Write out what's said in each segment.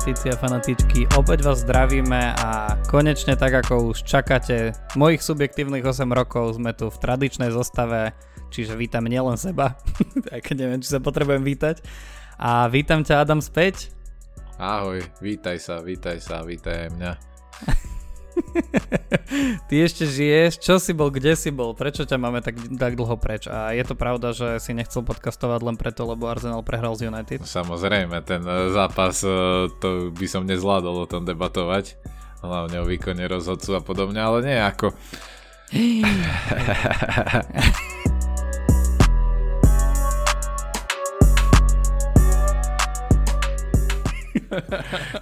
fanatici a fanatičky, opäť vás zdravíme a konečne tak ako už čakáte mojich subjektívnych 8 rokov sme tu v tradičnej zostave, čiže vítam nielen seba, keď neviem, či sa potrebujem vítať. A vítam ťa Adam späť. Ahoj, vítaj sa, vítaj sa, vítaj aj mňa. Ty ešte žiješ? Čo si bol? Kde si bol? Prečo ťa máme tak, tak dlho preč? A je to pravda, že si nechcel podcastovať len preto, lebo Arsenal prehral z United? Samozrejme, ten e, zápas, e, to by som nezvládol o tom debatovať. Hlavne o výkone rozhodcu a podobne, ale nie ako...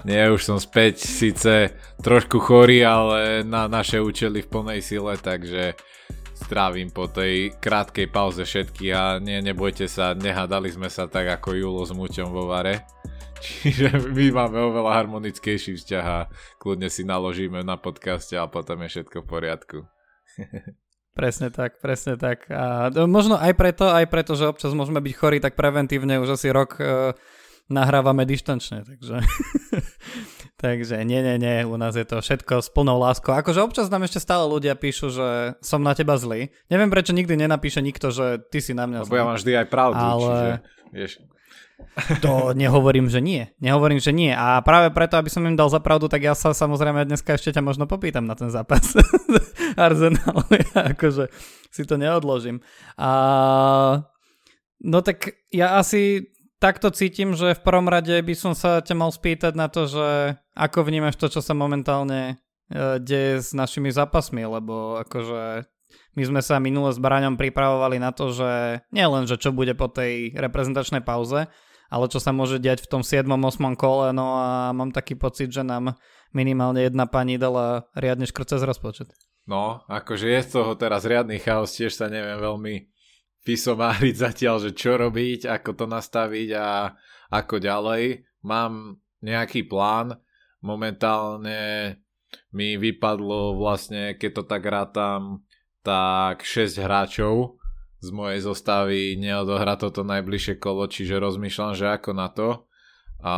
Nie, už som späť, síce trošku chorý, ale na naše účely v plnej sile, takže strávim po tej krátkej pauze všetky a nie, nebojte sa, nehádali sme sa tak ako Julo s Muťom vo Vare. Čiže my máme oveľa harmonickejší vzťah a kľudne si naložíme na podcaste a potom je všetko v poriadku. Presne tak, presne tak. A možno aj preto, aj preto, že občas môžeme byť chorí tak preventívne už asi rok uh, nahrávame dištančne, takže... takže nie, nie, nie, u nás je to všetko s plnou láskou. Akože občas nám ešte stále ľudia píšu, že som na teba zlý. Neviem, prečo nikdy nenapíše nikto, že ty si na mňa zlý. Lebo ja mám vždy aj pravdu, ale... čiže, vieš... To nehovorím, že nie. Nehovorím, že nie. A práve preto, aby som im dal za pravdu, tak ja sa samozrejme dneska ešte ťa možno popýtam na ten zápas Arsenal. Ja akože si to neodložím. A... No tak ja asi takto cítim, že v prvom rade by som sa ťa mal spýtať na to, že ako vnímaš to, čo sa momentálne e, deje s našimi zápasmi, lebo akože my sme sa minule s Braňom pripravovali na to, že nie len, že čo bude po tej reprezentačnej pauze, ale čo sa môže diať v tom 7. 8. kole, no a mám taký pocit, že nám minimálne jedna pani dala riadne škrce z rozpočet. No, akože je z toho teraz riadny chaos, tiež sa neviem veľmi vysomáriť zatiaľ, že čo robiť, ako to nastaviť a ako ďalej. Mám nejaký plán, momentálne mi vypadlo vlastne, keď to tak rátam, tak 6 hráčov z mojej zostavy neodohrá toto najbližšie kolo, čiže rozmýšľam, že ako na to. A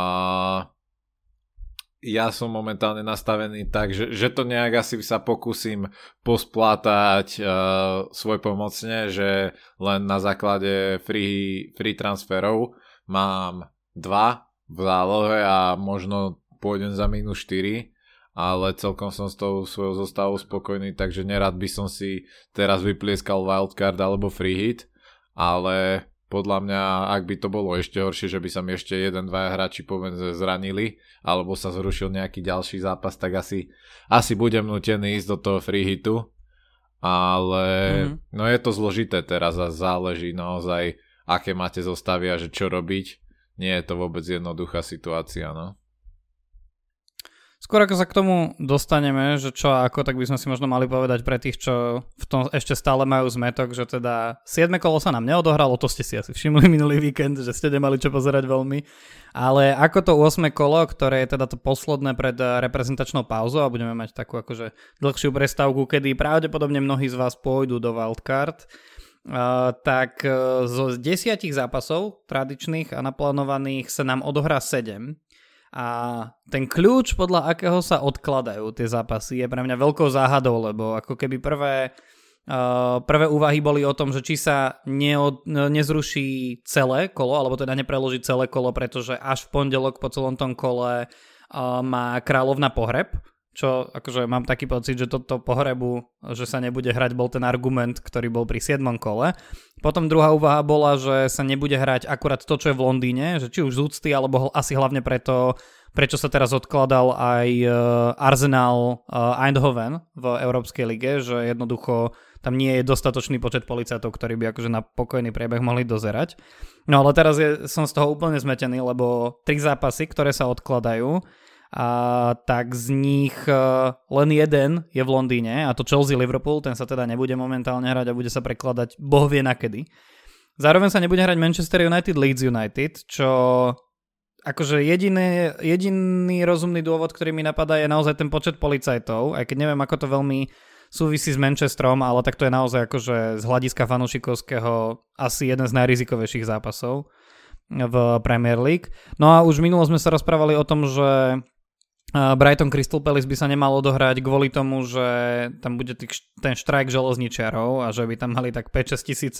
ja som momentálne nastavený tak, že, že to nejak asi sa pokúsim posplátať uh, svoj pomocne, že len na základe free, free transferov mám dva v zálohe a možno pôjdem za minus 4, ale celkom som s tou svojou zostavou spokojný, takže nerad by som si teraz vyplieskal wildcard alebo free hit, ale podľa mňa, ak by to bolo ešte horšie, že by sa mi ešte jeden, dva hráči povedz zranili, alebo sa zrušil nejaký ďalší zápas, tak asi, asi budem nutený ísť do toho free hitu. Ale mm-hmm. no je to zložité teraz a záleží naozaj, aké máte zostavy a že čo robiť. Nie je to vôbec jednoduchá situácia, no. Skôr ako sa k tomu dostaneme, že čo a ako, tak by sme si možno mali povedať pre tých, čo v tom ešte stále majú zmetok, že teda 7 kolo sa nám neodohralo, to ste si asi všimli minulý víkend, že ste nemali čo pozerať veľmi. Ale ako to 8 kolo, ktoré je teda to posledné pred reprezentačnou pauzou a budeme mať takú akože dlhšiu prestávku, kedy pravdepodobne mnohí z vás pôjdu do wildcard, Uh, tak uh, zo desiatich zápasov tradičných a naplánovaných sa nám odohrá 7 a ten kľúč, podľa akého sa odkladajú tie zápasy, je pre mňa veľkou záhadou, lebo ako keby prvé, uh, prvé úvahy boli o tom, že či sa neod, nezruší celé kolo, alebo teda nepreloží celé kolo, pretože až v pondelok po celom tom kole uh, má kráľovna pohreb, čo akože mám taký pocit, že toto pohrebu, že sa nebude hrať, bol ten argument, ktorý bol pri 7. kole. Potom druhá úvaha bola, že sa nebude hrať akurát to, čo je v Londýne, že či už z úcty, alebo asi hlavne preto, prečo sa teraz odkladal aj e, Arsenal e, Eindhoven v Európskej lige, že jednoducho tam nie je dostatočný počet policajtov, ktorí by akože na pokojný priebeh mohli dozerať. No ale teraz je, som z toho úplne zmetený, lebo tri zápasy, ktoré sa odkladajú, a tak z nich uh, len jeden je v Londýne a to Chelsea Liverpool, ten sa teda nebude momentálne hrať a bude sa prekladať boh vie na kedy. Zároveň sa nebude hrať Manchester United Leeds United, čo akože jediný, jediný rozumný dôvod, ktorý mi napadá je naozaj ten počet policajtov, aj keď neviem ako to veľmi súvisí s Manchesterom, ale tak to je naozaj akože z hľadiska fanušikovského asi jeden z najrizikovejších zápasov. v Premier League. No a už minulo sme sa rozprávali o tom, že Brighton Crystal Palace by sa nemal odohrať kvôli tomu, že tam bude ten štrajk železničiarov a že by tam mali tak 5-6 tisíc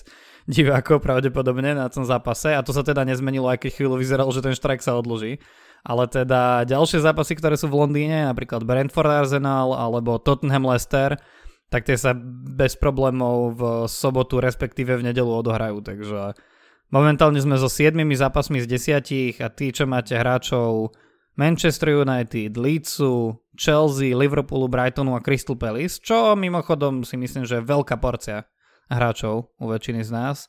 divákov pravdepodobne na tom zápase a to sa teda nezmenilo, aj keď chvíľu vyzeralo, že ten štrajk sa odloží. Ale teda ďalšie zápasy, ktoré sú v Londýne, napríklad Brentford Arsenal alebo Tottenham Leicester, tak tie sa bez problémov v sobotu, respektíve v nedelu odohrajú. Takže momentálne sme so 7 zápasmi z 10 a tí, čo máte hráčov Manchester United, Leedsu, Chelsea, Liverpoolu, Brightonu a Crystal Palace, čo mimochodom si myslím, že je veľká porcia hráčov u väčšiny z nás,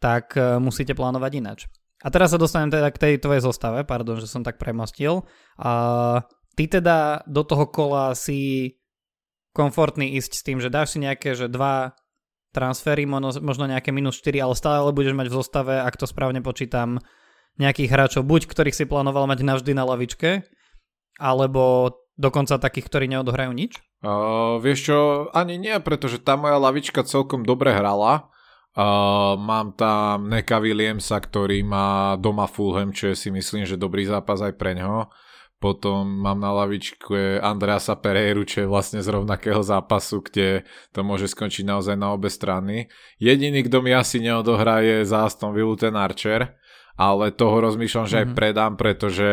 tak e, musíte plánovať inač. A teraz sa dostanem teda k tej tvojej zostave, pardon, že som tak premostil. A ty teda do toho kola si komfortný ísť s tým, že dáš si nejaké, že dva transfery, možno nejaké minus 4, ale stále budeš mať v zostave, ak to správne počítam, nejakých hráčov, buď ktorých si plánoval mať navždy na lavičke, alebo dokonca takých, ktorí neodohrajú nič? Uh, vieš čo, ani nie, pretože tá moja lavička celkom dobre hrala. Uh, mám tam Neka Williamsa, ktorý má doma Fulham, čo je si myslím, že dobrý zápas aj pre ňoho. Potom mám na lavičke Andreasa Pereiru, čo je vlastne z rovnakého zápasu, kde to môže skončiť naozaj na obe strany. Jediný, kto mi asi neodohrá je za Aston Villa ten Archer, ale toho rozmýšľam, že mm-hmm. aj mhm. predám, pretože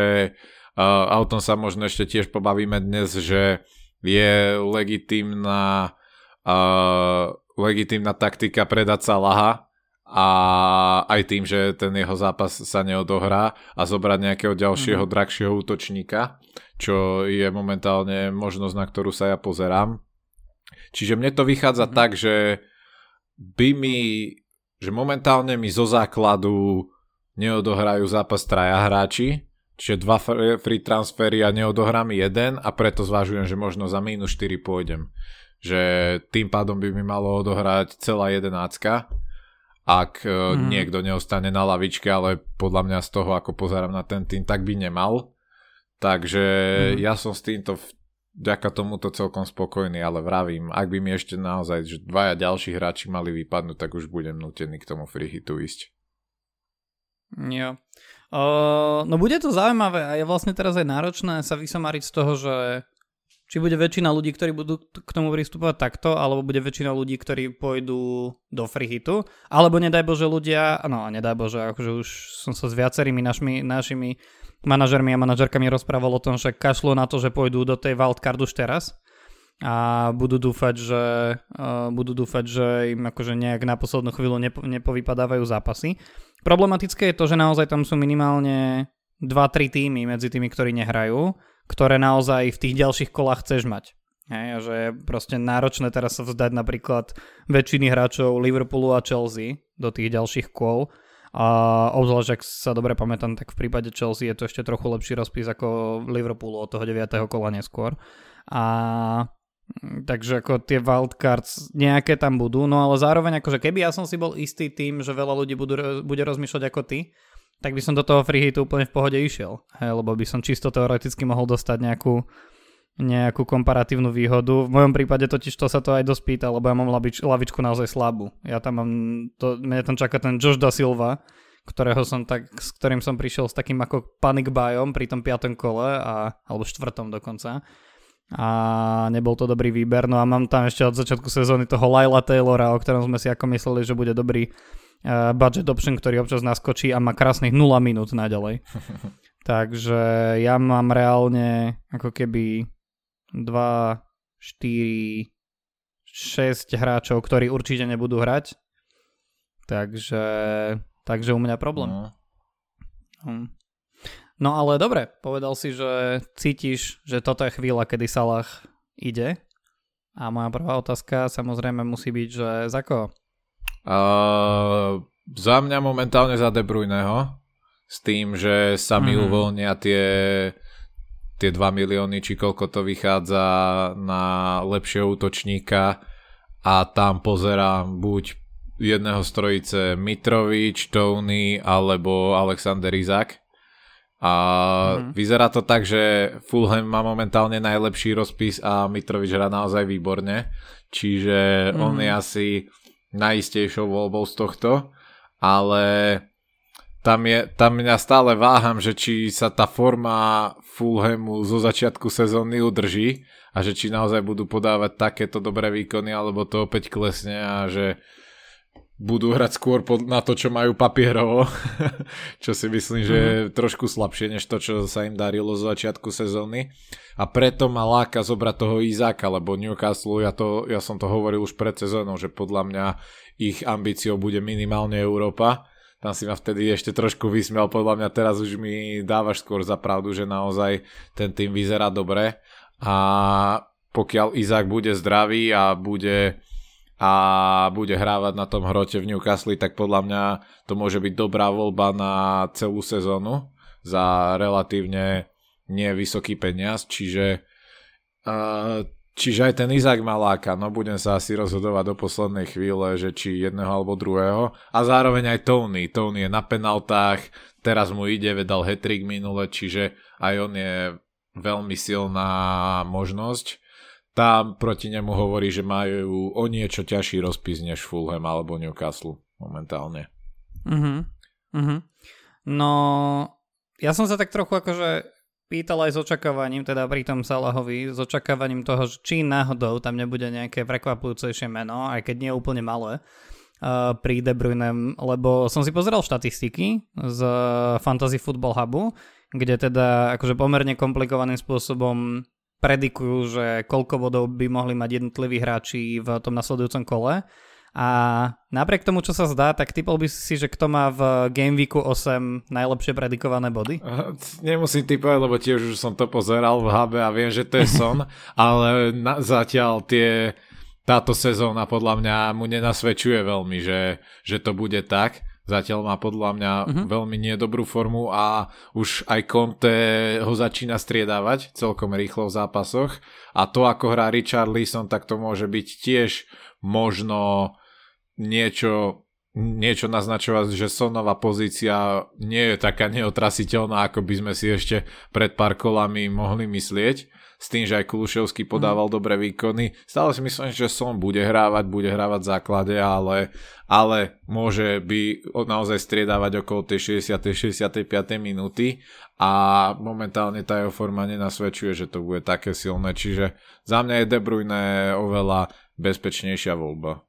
uh, a o tom sa možno ešte tiež pobavíme dnes, že je legitímna uh, legitímna taktika predať sa Laha a aj tým, že ten jeho zápas sa neodohrá a zobrať nejakého ďalšieho mm-hmm. drahšieho útočníka, čo je momentálne možnosť, na ktorú sa ja pozerám. Čiže mne to vychádza mm-hmm. tak, že by mi, že momentálne mi zo základu neodohrajú zápas traja hráči, čiže dva free transfery a neodohrám jeden a preto zvážujem, že možno za minus 4 pôjdem. Že tým pádom by mi malo odohrať celá jedenáctka, ak mm. niekto neostane na lavičke, ale podľa mňa z toho, ako pozerám na ten tým, tak by nemal. Takže mm. ja som s týmto vďaka tomuto celkom spokojný, ale vravím, ak by mi ešte naozaj že dvaja ďalší hráči mali vypadnúť, tak už budem nutený k tomu free hitu ísť. Jo. Uh, no bude to zaujímavé a je vlastne teraz aj náročné sa vysomariť z toho, že či bude väčšina ľudí, ktorí budú k tomu pristupovať takto, alebo bude väčšina ľudí, ktorí pôjdu do freehitu, alebo nedaj Bože ľudia, no nedaj Bože, akože už som sa s viacerými našimi, našimi manažermi a manažerkami rozprával o tom, že kašlo na to, že pôjdu do tej wildcard už teraz a budú dúfať, že, uh, budú dúfať, že im akože nejak na poslednú chvíľu nepo, nepovypadávajú zápasy. Problematické je to, že naozaj tam sú minimálne 2-3 týmy medzi tými, ktorí nehrajú, ktoré naozaj v tých ďalších kolách chceš mať. Hej, že je proste náročné teraz sa vzdať napríklad väčšiny hráčov Liverpoolu a Chelsea do tých ďalších kôl. A obzvlášť, ak sa dobre pamätám, tak v prípade Chelsea je to ešte trochu lepší rozpis ako Liverpoolu od toho 9. kola neskôr. A Takže ako tie wildcards nejaké tam budú, no ale zároveň akože keby ja som si bol istý tým, že veľa ľudí budú, bude rozmýšľať ako ty, tak by som do toho free hitu úplne v pohode išiel, hej, lebo by som čisto teoreticky mohol dostať nejakú, nejakú komparatívnu výhodu. V mojom prípade totiž to sa to aj dospýta, lebo ja mám lavič, lavičku naozaj slabú. Ja tam mám, to, mne tam čaká ten Josh da Silva, ktorého som tak, s ktorým som prišiel s takým ako panic buyom pri tom piatom kole, a, alebo štvrtom dokonca a nebol to dobrý výber. No a mám tam ešte od začiatku sezóny toho Laila Taylora, o ktorom sme si ako mysleli, že bude dobrý uh, budget option, ktorý občas naskočí a má krásnych 0 minút naďalej. Takže ja mám reálne ako keby 2, 4, 6 hráčov, ktorí určite nebudú hrať. Takže, takže u mňa problém. No. Hm. No ale dobre, povedal si, že cítiš, že toto je chvíľa, kedy Salah ide. A moja prvá otázka samozrejme musí byť, že za koho? Uh, za mňa momentálne za De Bruyneho. S tým, že sa mi mm. uvoľnia tie, tie 2 milióny, či koľko to vychádza na lepšieho útočníka a tam pozerám buď jedného strojice Mitrovič, Tony alebo Alexander Izak a mm-hmm. vyzerá to tak, že Fulham má momentálne najlepší rozpis a Mitrovič hrá naozaj výborne. Čiže mm-hmm. on je asi najistejšou voľbou z tohto. Ale tam, je, tam mňa stále váham, že či sa tá forma Fulhamu zo začiatku sezóny udrží a že či naozaj budú podávať takéto dobré výkony, alebo to opäť klesne a že budú hrať skôr na to, čo majú papierovo, čo si myslím, že je mm-hmm. trošku slabšie než to, čo sa im darilo z začiatku sezóny. A preto ma láka zobrať toho Izáka, lebo Newcastle, ja, to, ja som to hovoril už pred sezónou, že podľa mňa ich ambíciou bude minimálne Európa. Tam si ma vtedy ešte trošku vysmial, podľa mňa teraz už mi dávaš skôr za pravdu, že naozaj ten tým vyzerá dobre. A pokiaľ Izák bude zdravý a bude a bude hrávať na tom hrote v Newcastle, tak podľa mňa to môže byť dobrá voľba na celú sezónu za relatívne nevysoký peniaz, čiže uh, čiže aj ten Izák ma láka, no budem sa asi rozhodovať do poslednej chvíle, že či jedného alebo druhého. A zároveň aj Tony, Tony je na penaltách, teraz mu ide, vedal hetrik minule, čiže aj on je veľmi silná možnosť tam proti nemu hovorí, že majú o niečo ťažší rozpis než Fulham alebo Newcastle momentálne. Uh-huh. Uh-huh. No, ja som sa tak trochu akože pýtal aj s očakávaním, teda pri tom Salahovi, s očakávaním toho, či náhodou tam nebude nejaké prekvapujúcejšie meno, aj keď nie úplne malé, uh, pri De Bruyne, lebo som si pozeral štatistiky z Fantasy Football Hubu, kde teda akože pomerne komplikovaným spôsobom predikujú, že koľko bodov by mohli mať jednotliví hráči v tom nasledujúcom kole. A napriek tomu, čo sa zdá, tak typol by si, že kto má v Game Weeku 8 najlepšie predikované body? Nemusím typovať, lebo tiež už som to pozeral v HB a viem, že to je Son, ale na, zatiaľ tie, táto sezóna podľa mňa mu nenasvedčuje veľmi, že, že to bude tak. Zatiaľ má podľa mňa uh-huh. veľmi nedobrú formu a už aj Conte ho začína striedávať celkom rýchlo v zápasoch. A to, ako hrá Richard Leeson, tak to môže byť tiež možno niečo, niečo naznačovať, že Sonová pozícia nie je taká neotrasiteľná, ako by sme si ešte pred pár kolami mohli myslieť s tým, že aj Kuluševský podával mm. dobré výkony. Stále si myslím, že som bude hrávať, bude hrávať v základe, ale, ale môže by naozaj striedávať okolo tej 60. 65. minúty a momentálne tá jeho forma nenasvedčuje, že to bude také silné, čiže za mňa je De Bruyne oveľa bezpečnejšia voľba.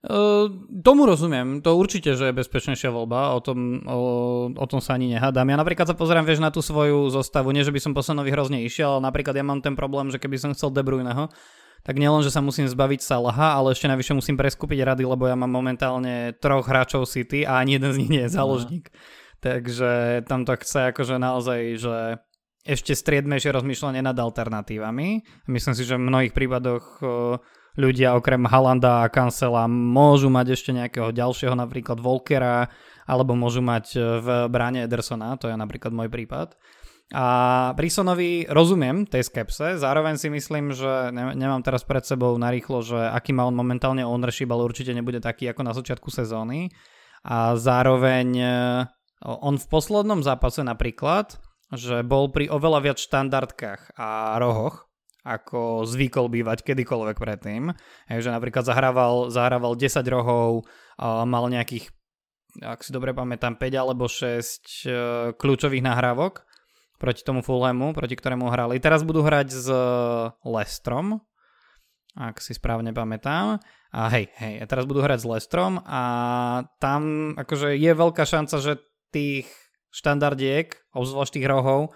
Uh, tomu rozumiem, to určite, že je bezpečnejšia voľba, o tom, o, o tom sa ani nehádam. Ja napríklad sa pozerám, vieš, na tú svoju zostavu, nie že by som po Sonovi hrozne išiel, ale napríklad ja mám ten problém, že keby som chcel De Bruyneho, tak nielen, že sa musím zbaviť Salaha, ale ešte navyše musím preskúpiť rady, lebo ja mám momentálne troch hráčov City a ani jeden z nich nie je záložník. No. Takže tam to chce akože naozaj, že ešte striedmejšie rozmýšľanie nad alternatívami. Myslím si, že v mnohých prípadoch ľudia okrem Halanda a Kancela môžu mať ešte nejakého ďalšieho, napríklad Volkera, alebo môžu mať e, v bráne Edersona, to je napríklad môj prípad. A Brisonovi rozumiem tej skepse, zároveň si myslím, že ne, nemám teraz pred sebou narýchlo, že aký má on momentálne ownership, ale určite nebude taký ako na začiatku sezóny. A zároveň e, on v poslednom zápase napríklad, že bol pri oveľa viac štandardkách a rohoch, ako zvykol bývať kedykoľvek predtým. Hej, že napríklad zahrával, zahrával 10 rohov, a mal nejakých, ak si dobre pamätám, 5 alebo 6 e, kľúčových nahrávok proti tomu Fulhamu, proti ktorému hrali. Teraz budú hrať s Lestrom, ak si správne pamätám. A hej, hej, teraz budú hrať s Lestrom a tam akože je veľká šanca, že tých štandardiek, obzvlášť tých rohov,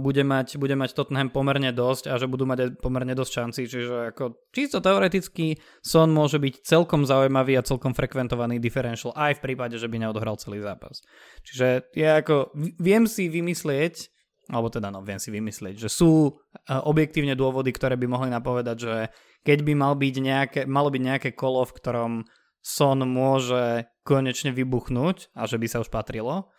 bude mať, bude mať Tottenham pomerne dosť a že budú mať aj pomerne dosť šanci, čiže ako čisto teoreticky Son môže byť celkom zaujímavý a celkom frekventovaný differential aj v prípade, že by neodohral celý zápas. Čiže ja ako viem si vymyslieť, alebo teda no, viem si vymyslieť, že sú objektívne dôvody, ktoré by mohli napovedať, že keď by mal byť nejaké, malo byť nejaké kolo, v ktorom Son môže konečne vybuchnúť a že by sa už patrilo,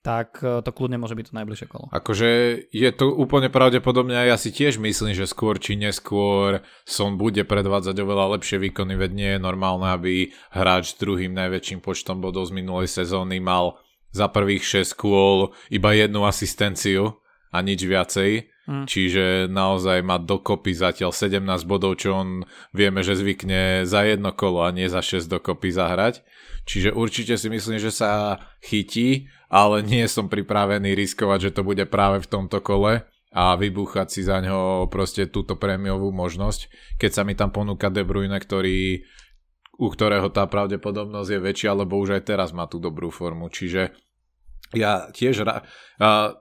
tak e, to kľudne môže byť to najbližšie kolo. Akože je to úplne pravdepodobne a ja si tiež myslím, že skôr či neskôr som bude predvádzať oveľa lepšie výkony, veď nie je normálne, aby hráč s druhým najväčším počtom bodov z minulej sezóny mal za prvých 6 kôl iba jednu asistenciu a nič viacej. Mm. Čiže naozaj má dokopy zatiaľ 17 bodov, čo on vieme, že zvykne za jedno kolo a nie za 6 dokopy zahrať. Čiže určite si myslím, že sa chytí, ale nie som pripravený riskovať, že to bude práve v tomto kole a vybúchať si za ňo proste túto prémiovú možnosť, keď sa mi tam ponúka De Bruyne, ktorý, u ktorého tá pravdepodobnosť je väčšia, lebo už aj teraz má tú dobrú formu. Čiže ja tiež ra- a,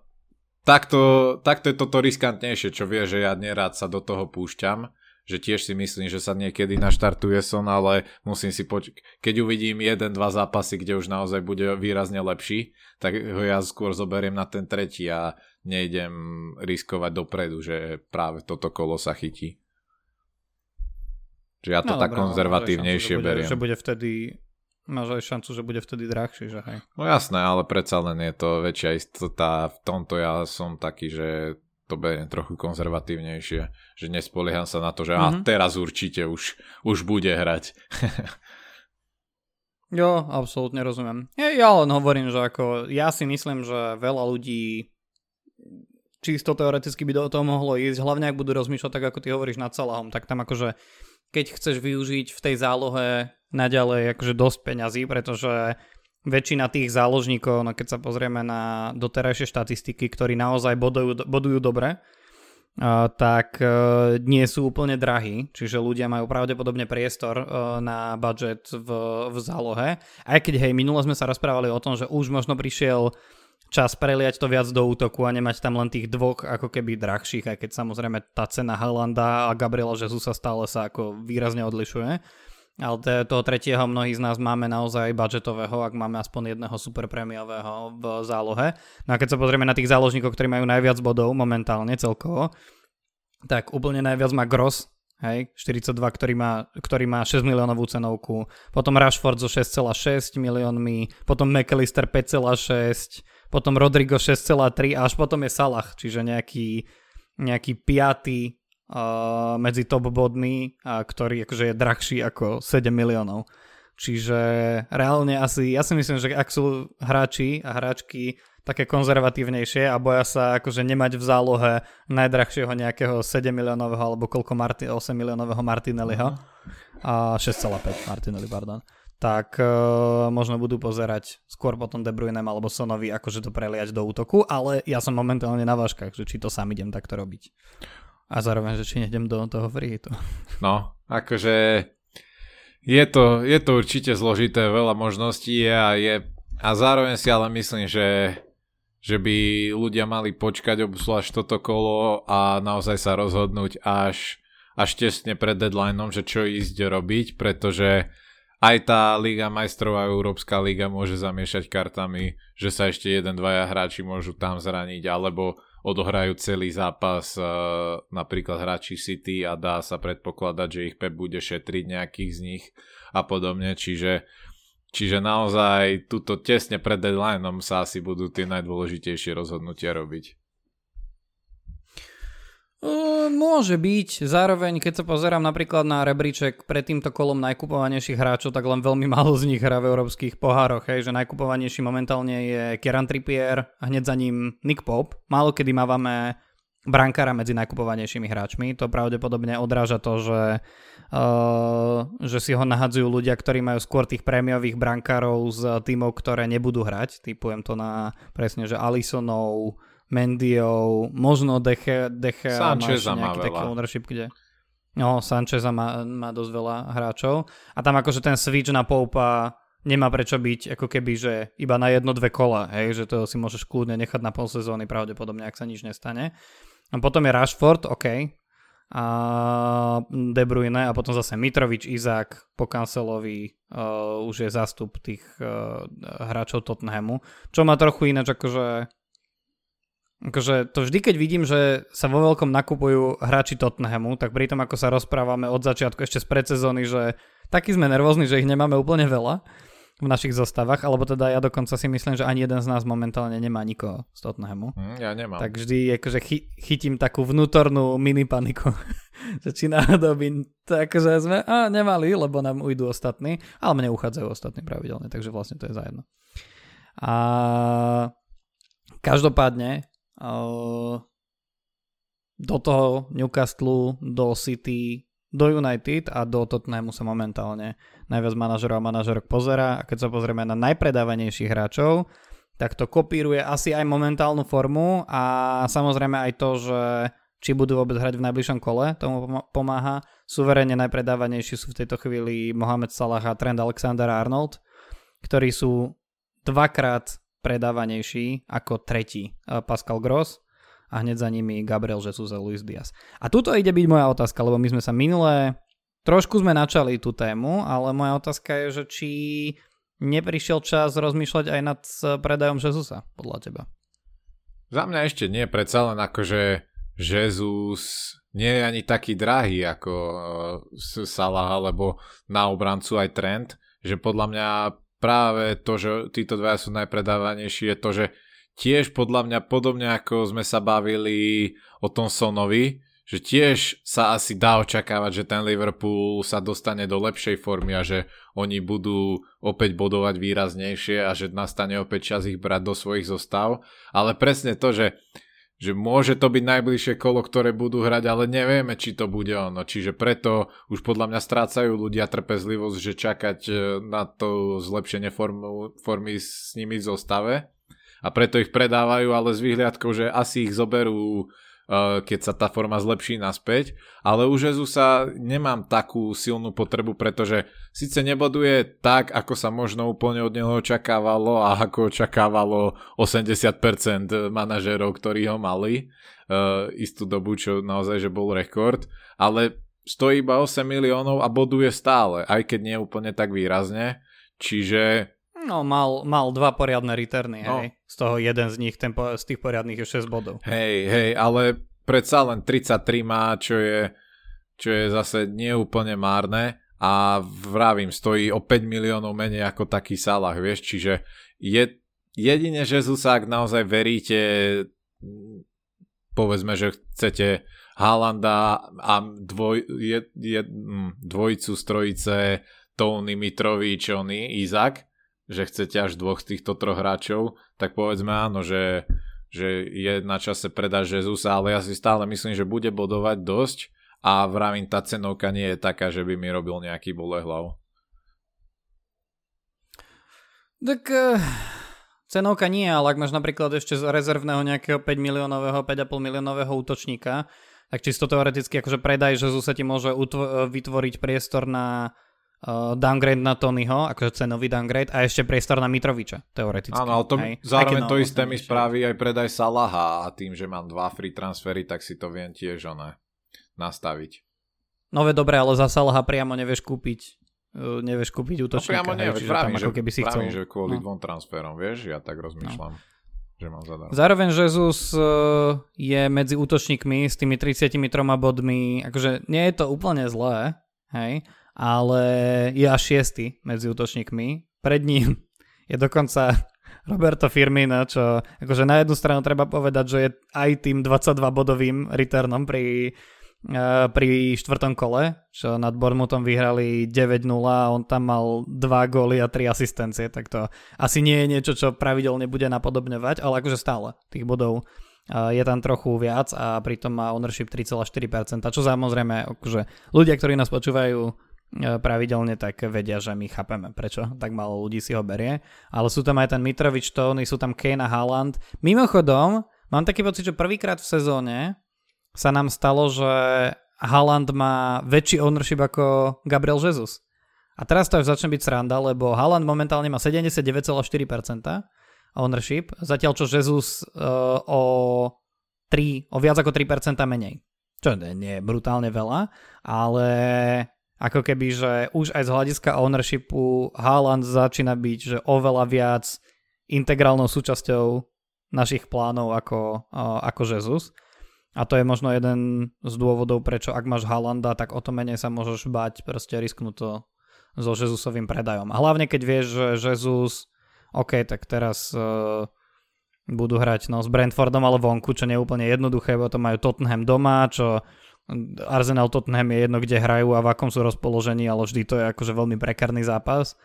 takto, takto je toto riskantnejšie, čo vie, že ja nerád sa do toho púšťam, že tiež si myslím, že sa niekedy naštartuje son, ale musím si poč- keď uvidím jeden, dva zápasy, kde už naozaj bude výrazne lepší, tak ho ja skôr zoberiem na ten tretí a nejdem riskovať dopredu, že práve toto kolo sa chytí. Že ja to no, tak dobré, konzervatívnejšie šancu, že bude, beriem. Že bude vtedy Máš aj šancu, že bude vtedy drahší, že hej. No jasné, ale predsa len je to väčšia istota. V tomto ja som taký, že to beriem trochu konzervatívnejšie. Že nespolieham sa na to, že mm-hmm. a teraz určite už, už bude hrať. jo, absolútne rozumiem. Ja, ja len hovorím, že ako ja si myslím, že veľa ľudí čisto teoreticky by do toho mohlo ísť, hlavne ak budú rozmýšľať tak, ako ty hovoríš nad Salahom, tak tam akože keď chceš využiť v tej zálohe naďalej akože dosť peňazí, pretože väčšina tých záložníkov, no keď sa pozrieme na doterajšie štatistiky, ktorí naozaj bodujú, bodujú dobre, tak uh, nie sú úplne drahí, čiže ľudia majú pravdepodobne priestor uh, na budget v, v zálohe. Aj keď hej, minule sme sa rozprávali o tom, že už možno prišiel čas preliať to viac do útoku a nemať tam len tých dvoch ako keby drahších, aj keď samozrejme tá cena Halanda a Gabriela Jezusa stále sa ako výrazne odlišuje. Ale toho tretieho mnohí z nás máme naozaj budžetového, ak máme aspoň jedného super prémiového v zálohe. No a keď sa pozrieme na tých záložníkov, ktorí majú najviac bodov momentálne celkovo, tak úplne najviac má Gross, hej, 42, ktorý má, ktorý má 6 miliónovú cenovku, potom Rashford so 6,6 miliónmi, potom McAllister 5,6, potom Rodrigo 6,3 a až potom je Salah, čiže nejaký, nejaký piatý uh, medzi top bodmi, uh, ktorý akože je drahší ako 7 miliónov. Čiže reálne asi, ja si myslím, že ak sú hráči a hráčky také konzervatívnejšie a boja sa akože nemať v zálohe najdrahšieho nejakého 7 miliónového alebo koľko Marti- 8 miliónového Martinelliho. A 6,5 Martinelli, pardon tak uh, možno budú pozerať skôr potom De Bruyne alebo Sonovi, akože to preliať do útoku, ale ja som momentálne na váškach, že či to sám idem takto robiť. A zároveň, že či nejdem do toho freehitu. No, akože je to, je to určite zložité, veľa možností a, je, a zároveň si ale myslím, že, že by ľudia mali počkať obzvlášť toto kolo a naozaj sa rozhodnúť až, až tesne pred deadlineom, že čo ísť robiť, pretože aj tá Liga majstrov a Európska liga môže zamiešať kartami, že sa ešte jeden, dvaja hráči môžu tam zraniť, alebo odohrajú celý zápas uh, napríklad hráči City a dá sa predpokladať, že ich Pep bude šetriť nejakých z nich a podobne, čiže Čiže naozaj tuto tesne pred deadlineom sa asi budú tie najdôležitejšie rozhodnutia robiť. Môže byť. Zároveň, keď sa pozerám napríklad na rebríček pred týmto kolom najkupovanejších hráčov, tak len veľmi málo z nich hrá v európskych pohároch. Hej, že najkupovanejší momentálne je Kieran Trippier a hneď za ním Nick Pope. Málo kedy mávame brankára medzi najkupovanejšími hráčmi. To pravdepodobne odráža to, že, uh, že si ho nahadzujú ľudia, ktorí majú skôr tých prémiových brankárov z tímov, ktoré nebudú hrať. Typujem to na presne, že Alisonov, Mendiou, možno Deche, Deche Sancheza má nejaký taký ownership, kde... No, Sancheza má, má dosť veľa hráčov. A tam akože ten switch na Poupa nemá prečo byť ako keby, že iba na jedno, dve kola, hej, že to si môžeš kľudne nechať na pol sezóny pravdepodobne, ak sa nič nestane. A potom je Rashford, OK, a De Bruyne a potom zase Mitrovič, Izák, po Kancelovi uh, už je zástup tých uh, hráčov Tottenhamu, čo má trochu ináč akože Akože to vždy, keď vidím, že sa vo veľkom nakupujú hráči Tottenhamu, tak pri tom, ako sa rozprávame od začiatku ešte z predsezóny, že taký sme nervózni, že ich nemáme úplne veľa v našich zostavách, alebo teda ja dokonca si myslím, že ani jeden z nás momentálne nemá nikoho z Tottenhamu. Mm, ja nemám. Tak vždy akože chy, chytím takú vnútornú mini paniku, že či náhodou by to akože sme a, nemali, lebo nám ujdu ostatní, ale mne uchádzajú ostatní pravidelne, takže vlastne to je za jedno. A každopádne do toho Newcastle, do City, do United a do Tottenhamu sa momentálne najviac manažerov a manažerok pozera a keď sa pozrieme na najpredávanejších hráčov, tak to kopíruje asi aj momentálnu formu a samozrejme aj to, že či budú vôbec hrať v najbližšom kole, tomu pomáha. Suverene najpredávanejší sú v tejto chvíli Mohamed Salah a Trent Alexander-Arnold, ktorí sú dvakrát predávanejší ako tretí eh, Pascal Gross a hneď za nimi Gabriel Jesus a Luis Diaz. A tuto ide byť moja otázka, lebo my sme sa minulé trošku sme načali tú tému, ale moja otázka je, že či neprišiel čas rozmýšľať aj nad eh, predajom Jezusa, podľa teba. Za mňa ešte nie, predsa len akože Jesus nie je ani taký drahý ako uh, Salah alebo na obrancu aj Trent, že podľa mňa práve to, že títo dva sú najpredávanejší je to, že tiež podľa mňa podobne ako sme sa bavili o tom Sonovi, že tiež sa asi dá očakávať, že ten Liverpool sa dostane do lepšej formy a že oni budú opäť bodovať výraznejšie a že nastane opäť čas ich brať do svojich zostav. Ale presne to, že, že môže to byť najbližšie kolo, ktoré budú hrať, ale nevieme, či to bude ono. Čiže preto už podľa mňa strácajú ľudia trpezlivosť, že čakať e, na to zlepšenie formu, formy s nimi v zostave a preto ich predávajú, ale s výhľadkou, že asi ich zoberú Eh, keď sa tá forma zlepší naspäť, ale u Jezusa nemám takú silnú potrebu, pretože síce neboduje tak, ako sa možno úplne od neho očakávalo a ako očakávalo 80% manažérov, ktorí ho mali uh, istú dobu, čo naozaj že bol rekord, ale stojí iba 8 miliónov a boduje stále, aj keď nie úplne tak výrazne, čiže No, mal, mal dva poriadne returny, no. hej. Z toho jeden z nich, ten po, z tých poriadnych je 6 bodov. Hej, hej, ale predsa len 33 má, čo je, čo je zase neúplne márne a vravím, stojí o 5 miliónov menej ako taký Salah, vieš, čiže je jedine Jesus, ak naozaj veríte, povedzme, že chcete Haalanda a dvoj, je, je, hm, dvojicu z Tony, Mitrovič, Ony, Izak, že chcete až dvoch z týchto troch hráčov, tak povedzme áno, že, že je na čase predať Jezusa, ale ja si stále myslím, že bude bodovať dosť a vravím, tá cenovka nie je taká, že by mi robil nejaký bolehlav. Tak uh, cenovka nie, ale ak máš napríklad ešte z rezervného nejakého 5 miliónového, 5,5 miliónového útočníka, tak čisto teoreticky akože predaj Jezusa ti môže utvo- vytvoriť priestor na uh, downgrade na Tonyho, akože cenový downgrade a ešte priestor na Mitroviča, teoreticky. Áno, ale to, hej. zároveň to isté mi spraví aj predaj Salaha a tým, že mám dva free transfery, tak si to viem tiež oné nastaviť. No ve dobre, ale za Salaha priamo nevieš kúpiť uh, nevieš kúpiť útočníka. No priamo nevieš, vravím, že, keby si chcel... že kvôli no. dvom transferom, vieš, ja tak rozmýšľam. No. Že mám zadarmo. Zároveň Jesus uh, je medzi útočníkmi s tými 33 bodmi, akože nie je to úplne zlé, hej, ale je až šiestý medzi útočníkmi. Pred ním je dokonca Roberto Firmino, čo akože na jednu stranu treba povedať, že je aj tým 22-bodovým returnom pri, pri štvrtom kole, čo nad Bournemouthom vyhrali 9-0 a on tam mal 2 góly a 3 asistencie, tak to asi nie je niečo, čo pravidelne bude napodobňovať, ale akože stále tých bodov uh, je tam trochu viac a pritom má ownership 3,4%, čo samozrejme akože ľudia, ktorí nás počúvajú E, pravidelne, tak vedia, že my chápeme, prečo tak málo ľudí si ho berie. Ale sú tam aj ten Mitrovič Tony, sú tam Kane a Haaland. Mimochodom, mám taký pocit, že prvýkrát v sezóne sa nám stalo, že Haaland má väčší ownership ako Gabriel Jesus. A teraz to už začne byť sranda, lebo Haaland momentálne má 79,4% ownership, zatiaľ čo Jesus uh, o 3, o viac ako 3% menej. Čo nie je brutálne veľa, ale ako keby, že už aj z hľadiska ownershipu Haaland začína byť, že oveľa viac integrálnou súčasťou našich plánov ako, ako Jesus. A to je možno jeden z dôvodov, prečo ak máš Haalanda, tak o to menej sa môžeš bať proste risknúť to so Jesusovým predajom. A hlavne keď vieš, že Jesus, OK, tak teraz uh, budú hrať no, s Brentfordom ale vonku, čo nie je úplne jednoduché, bo to majú Tottenham doma, čo Arsenal Tottenham je jedno, kde hrajú a v akom sú rozpoložení, ale vždy to je akože veľmi prekarný zápas.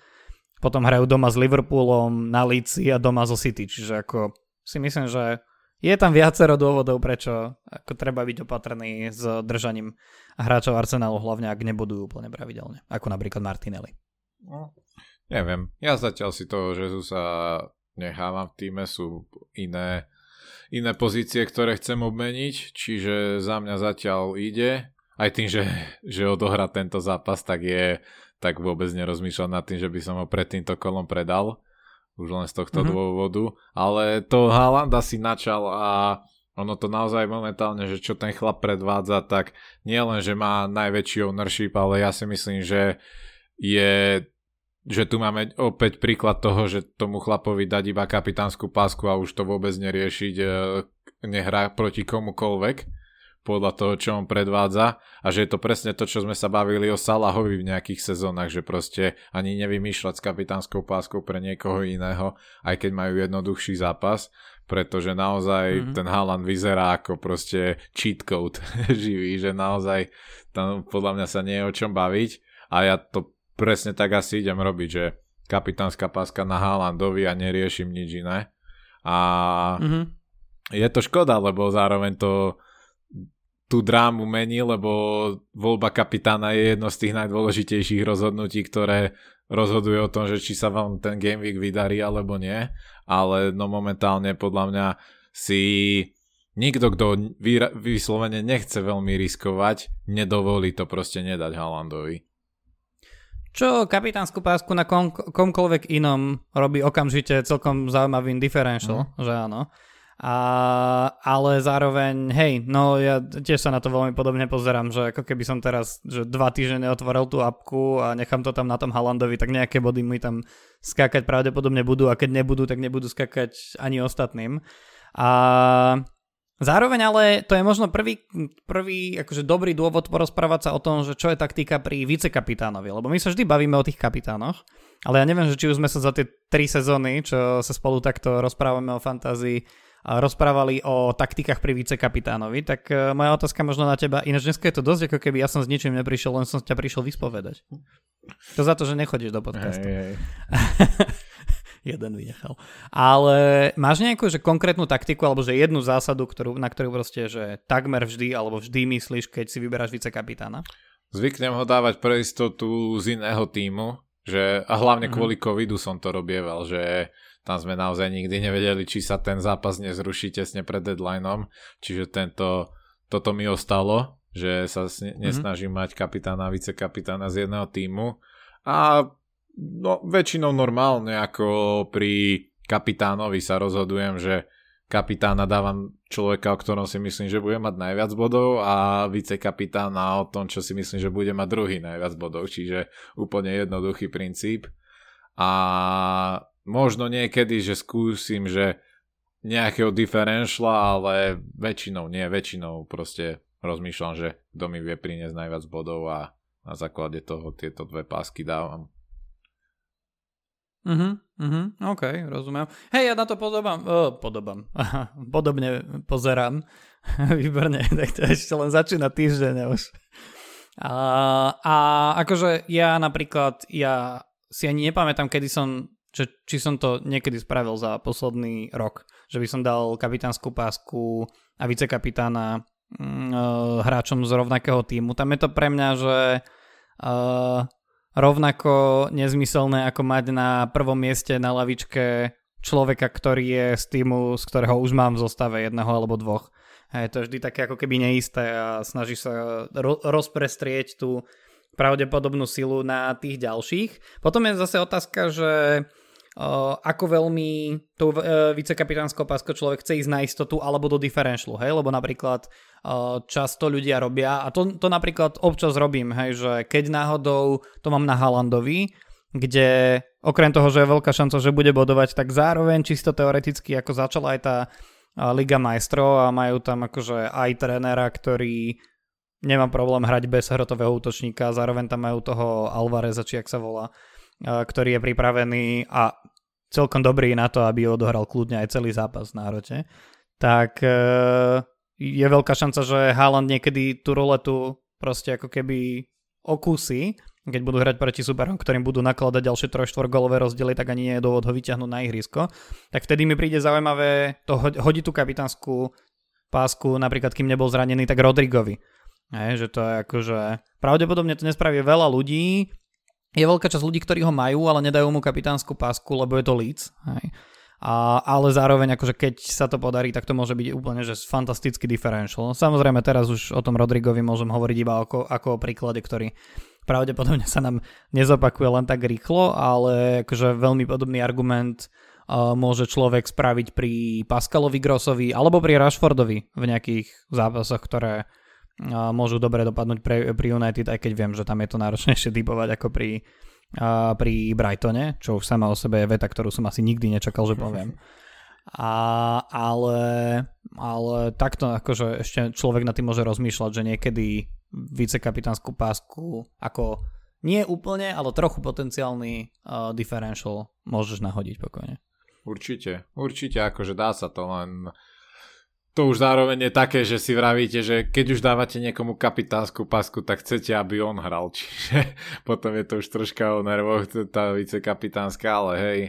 Potom hrajú doma s Liverpoolom, na Líci a doma zo City, čiže ako si myslím, že je tam viacero dôvodov, prečo ako treba byť opatrný s držaním hráčov Arsenalu, hlavne ak nebudú úplne pravidelne, ako napríklad Martinelli. No, neviem, ja zatiaľ si toho sa nechávam v týme, sú iné, iné pozície, ktoré chcem obmeniť, čiže za mňa zatiaľ ide. Aj tým, že, že odohrá tento zápas, tak je tak vôbec nerozmýšľam nad tým, že by som ho pred týmto kolom predal už len z tohto mm-hmm. dôvodu, ale to Haalanda si načal a ono to naozaj momentálne, že čo ten chlap predvádza, tak nie len, že má najväčší ownership, ale ja si myslím, že je že tu máme opäť príklad toho, že tomu chlapovi dať iba kapitánsku pásku a už to vôbec neriešiť, e, nehrá proti komukolvek podľa toho, čo on predvádza a že je to presne to, čo sme sa bavili o Salahovi v nejakých sezónach, že proste ani nevymýšľať s kapitánskou páskou pre niekoho iného, aj keď majú jednoduchší zápas, pretože naozaj mm-hmm. ten Haaland vyzerá ako proste cheat code živý, že naozaj tam podľa mňa sa nie je o čom baviť a ja to presne tak asi idem robiť, že kapitánska páska na Haalandovi a neriešim nič iné a mm-hmm. je to škoda, lebo zároveň to tú drámu mení, lebo voľba kapitána je jedno z tých najdôležitejších rozhodnutí, ktoré rozhoduje o tom, že či sa vám ten game week vydarí alebo nie, ale no momentálne podľa mňa si nikto, kto vyslovene nechce veľmi riskovať, nedovolí to proste nedať Halandovi. Čo kapitánsku pásku na kom, komkoľvek inom robí okamžite celkom zaujímavým differential, mm. že áno. A, ale zároveň, hej, no ja tiež sa na to veľmi podobne pozerám, že ako keby som teraz že dva týždne neotvoril tú apku a nechám to tam na tom Halandovi, tak nejaké body mi tam skákať pravdepodobne budú a keď nebudú, tak nebudú skákať ani ostatným. A zároveň ale to je možno prvý, prvý akože dobrý dôvod porozprávať sa o tom, že čo je taktika pri vicekapitánovi, lebo my sa vždy bavíme o tých kapitánoch, ale ja neviem, že či už sme sa za tie tri sezóny, čo sa spolu takto rozprávame o fantázii, rozprávali o taktikách pri vicekapitánovi, tak e, moja otázka možno na teba, ináč dneska je to dosť ako keby ja som s ničím neprišiel, len som ťa prišiel vyspovedať. To za to, že nechodíš do podcastu. Hej, hej. Jeden vynechal. Ale máš nejakú že konkrétnu taktiku alebo že jednu zásadu, ktorú, na ktorú proste, že takmer vždy alebo vždy myslíš, keď si vyberáš vicekapitána? Zvyknem ho dávať pre istotu z iného týmu, že, a hlavne mm-hmm. kvôli covidu som to robieval, že tam sme naozaj nikdy nevedeli, či sa ten zápas nezruší tesne pred deadlineom, čiže tento, toto mi ostalo, že sa mhm. nesnažím mm-hmm. mať kapitána a vicekapitána z jedného týmu a no, väčšinou normálne ako pri kapitánovi sa rozhodujem, že kapitána dávam človeka, o ktorom si myslím, že bude mať najviac bodov a vicekapitána o tom, čo si myslím, že bude mať druhý najviac bodov, čiže úplne jednoduchý princíp. A možno niekedy, že skúsim, že nejakého differentiala, ale väčšinou nie, väčšinou proste rozmýšľam, že kto mi vie priniesť najviac bodov a na základe toho tieto dve pásky dávam. Mhm, mhm, OK, rozumiem. Hej, ja na to podobám, oh, podobám, Aha, podobne pozerám. Výborne, tak to ešte len začína týždeň už. A, a akože ja napríklad, ja si ani nepamätám, kedy som že či som to niekedy spravil za posledný rok, že by som dal kapitánsku pásku a vicekapitána uh, hráčom z rovnakého týmu. Tam je to pre mňa, že uh, rovnako nezmyselné ako mať na prvom mieste na lavičke človeka, ktorý je z týmu, z ktorého už mám v zostave jedného alebo dvoch. Hej, to je vždy také ako keby neisté a snaží sa ro- rozprestrieť tú pravdepodobnú silu na tých ďalších. Potom je zase otázka, že ako veľmi tou uh, vicekapitánskou páskou človek chce ísť na istotu alebo do differentialu, hej, lebo napríklad často ľudia robia, a to, to napríklad občas robím, hej, že keď náhodou to mám na Halandovi, kde okrem toho, že je veľká šanca, že bude bodovať, tak zároveň čisto teoreticky, ako začala aj tá Liga majstrov a majú tam akože aj trénera, ktorý nemá problém hrať bez hrotového útočníka, zároveň tam majú toho Alvareza, či ak sa volá, ktorý je pripravený a celkom dobrý na to, aby odohral kľudne aj celý zápas na hrote, tak e, je veľká šanca, že Haaland niekedy tú roletu proste ako keby okúsi keď budú hrať proti superom, ktorým budú nakladať ďalšie 3-4 golové rozdiely, tak ani nie je dôvod ho vyťahnuť na ihrisko. Tak vtedy mi príde zaujímavé to hodiť tú kapitánsku pásku, napríklad kým nebol zranený, tak Rodrigovi. Hej, že to je akože... Pravdepodobne to nespraví veľa ľudí. Je veľká časť ľudí, ktorí ho majú, ale nedajú mu kapitánsku pásku, lebo je to Leeds. Hej. A, ale zároveň akože keď sa to podarí, tak to môže byť úplne že fantastický differential. Samozrejme teraz už o tom Rodrigovi môžem hovoriť iba ako, ako o príklade, ktorý pravdepodobne sa nám nezopakuje len tak rýchlo, ale akože veľmi podobný argument uh, môže človek spraviť pri Pascalovi Grossovi alebo pri Rashfordovi v nejakých zápasoch, ktoré môžu dobre dopadnúť pre, pri United, aj keď viem, že tam je to náročnejšie typovať ako pri, uh, pri Brightone, čo už sama o sebe je veta, ktorú som asi nikdy nečakal, že poviem. A, ale, ale takto akože ešte človek na tým môže rozmýšľať, že niekedy vicekapitánsku pásku ako nie úplne, ale trochu potenciálny uh, differential môžeš nahodiť pokojne. Určite, určite, akože dá sa to, len to už zároveň je také, že si vravíte, že keď už dávate niekomu kapitánsku pasku, tak chcete, aby on hral, čiže potom je to už troška o nervoch, tá vicekapitánska, ale hej,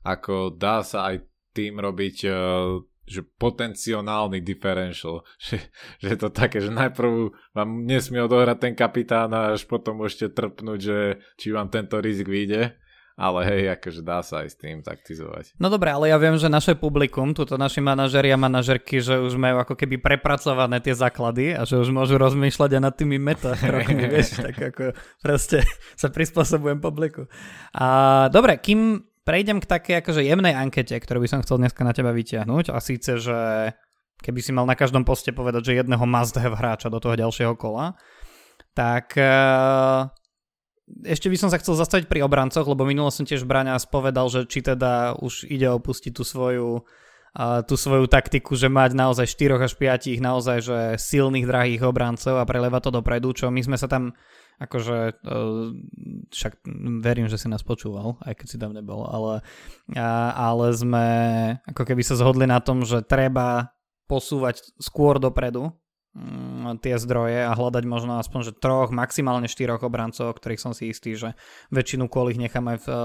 ako dá sa aj tým robiť uh, že potenciálny differential, že, že je to také, že najprv vám nesmie odohrať ten kapitán a až potom môžete trpnúť, že či vám tento rizik vyjde. Ale hej, akože dá sa aj s tým taktizovať. No dobre, ale ja viem, že naše publikum, tuto naši manažeri a manažerky, že už majú ako keby prepracované tie základy a že už môžu rozmýšľať aj nad tými meta krokmi, vieš, tak ako proste sa prispôsobujem publiku. A dobre, kým prejdem k takej akože jemnej ankete, ktorú by som chcel dneska na teba vyťahnuť a síce, že keby si mal na každom poste povedať, že jedného must have hráča do toho ďalšieho kola, tak uh, ešte by som sa chcel zastaviť pri obrancoch, lebo minulo som tiež Braňa spovedal, že či teda už ide opustiť tú svoju tú svoju taktiku, že mať naozaj 4 až 5 naozaj že silných, drahých obrancov a preleva to dopredu, čo my sme sa tam akože uh, však verím, že si nás počúval, aj keď si tam nebol, ale, ale sme ako keby sa zhodli na tom, že treba posúvať skôr dopredu tie zdroje a hľadať možno aspoň že troch, maximálne štyroch obrancov, ktorých som si istý, že väčšinu kôl ich necháme v uh,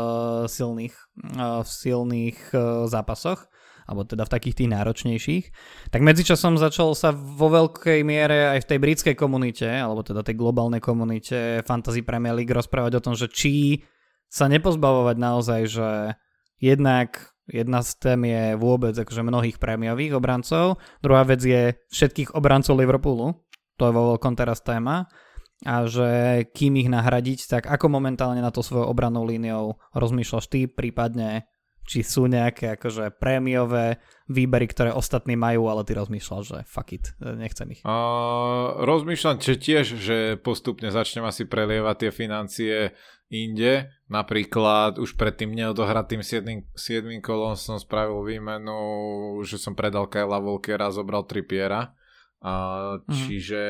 silných, uh, v silných uh, zápasoch alebo teda v takých tých náročnejších, tak medzičasom začal sa vo veľkej miere aj v tej britskej komunite, alebo teda tej globálnej komunite Fantasy Premier League rozprávať o tom, že či sa nepozbavovať naozaj, že jednak jedna z tém je vôbec akože mnohých prémiových obrancov, druhá vec je všetkých obrancov Liverpoolu, to je vo veľkom teraz téma, a že kým ich nahradiť, tak ako momentálne na to svojou obranou líniou rozmýšľaš ty, prípadne či sú nejaké akože prémiové výbery, ktoré ostatní majú, ale ty rozmýšľaš, že fuck it, nechcem ich. Uh, rozmýšľam že tiež, že postupne začnem asi prelievať tie financie inde. Napríklad už pred tým neodohratým 7, 7 kolom som spravil výmenu, že som predal Kyla Volkera a zobral Trippiera. Uh, mm-hmm. Čiže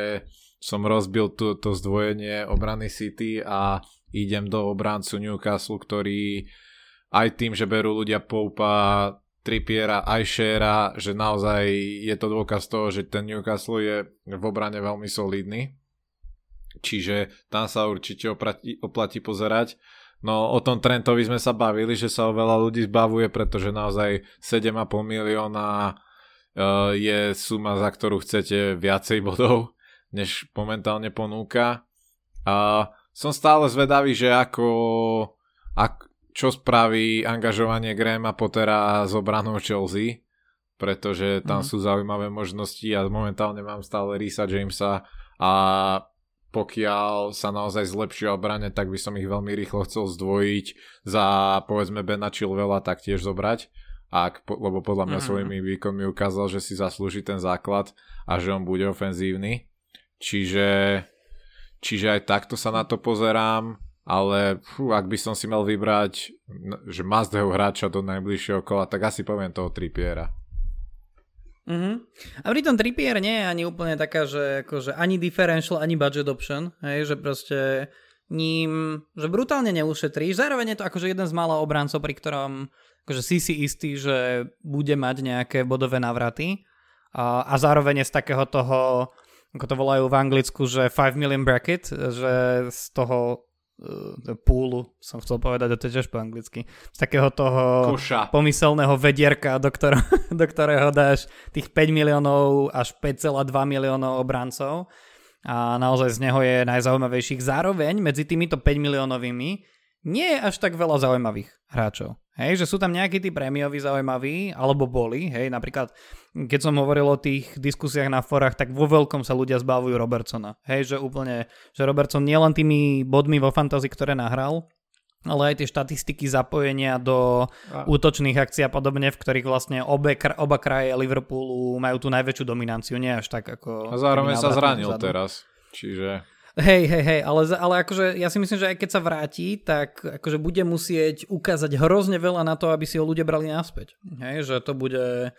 som rozbil to, to zdvojenie obrany City a idem do obrancu Newcastle, ktorý aj tým, že berú ľudia Poupa, Trippiera, aj Shera, že naozaj je to dôkaz toho, že ten Newcastle je v obrane veľmi solidný. Čiže tam sa určite oplatí, oplatí pozerať. No o tom Trentovi sme sa bavili, že sa o veľa ľudí zbavuje, pretože naozaj 7,5 milióna uh, je suma, za ktorú chcete viacej bodov, než momentálne ponúka. A som stále zvedavý, že ako, ak, čo spraví angažovanie Grahama Pottera s obranou Chelsea, pretože tam mm. sú zaujímavé možnosti a momentálne mám stále Risa Jamesa a pokiaľ sa naozaj zlepšia obrane, tak by som ich veľmi rýchlo chcel zdvojiť za povedzme Bena Chilvela taktiež zobrať, ak, lebo podľa mňa mm. svojimi výkonmi ukázal, že si zaslúži ten základ a že on bude ofenzívny. Čiže, čiže aj takto sa na to pozerám ale fú, ak by som si mal vybrať, že must have hráča do najbližšieho kola, tak asi poviem toho Trippiera. Mm-hmm. A pri tom Trippier nie je ani úplne taká, že akože ani differential, ani budget option, hej, že proste ním, že brutálne neušetríš. Zároveň je to akože jeden z mála obrancov, pri ktorom akože si si istý, že bude mať nejaké bodové návraty a, a zároveň je z takého toho, ako to volajú v Anglicku, že 5 million bracket, že z toho púlu, som chcel povedať, a to tiež po anglicky, z takého toho Koša. pomyselného vedierka, do, ktorého, do ktorého dáš tých 5 miliónov až 5,2 miliónov obrancov a naozaj z neho je najzaujímavejších. Zároveň medzi týmito 5 miliónovými nie je až tak veľa zaujímavých hráčov. Hej, že sú tam nejakí tí prémioví zaujímaví, alebo boli, hej, napríklad keď som hovoril o tých diskusiách na forách, tak vo veľkom sa ľudia zbavujú Robertsona. Hej, že úplne, že Robertson nielen tými bodmi vo fantasy, ktoré nahral, ale aj tie štatistiky zapojenia do a... útočných akcií a podobne, v ktorých vlastne obe, oba kraje Liverpoolu majú tú najväčšiu dominanciu, nie až tak ako... A zároveň sa zranil vzadu. teraz, čiže... Hej, hej, hej, ale, ale akože ja si myslím, že aj keď sa vráti, tak akože bude musieť ukázať hrozne veľa na to, aby si ho ľudia brali naspäť. Hej, že to bude,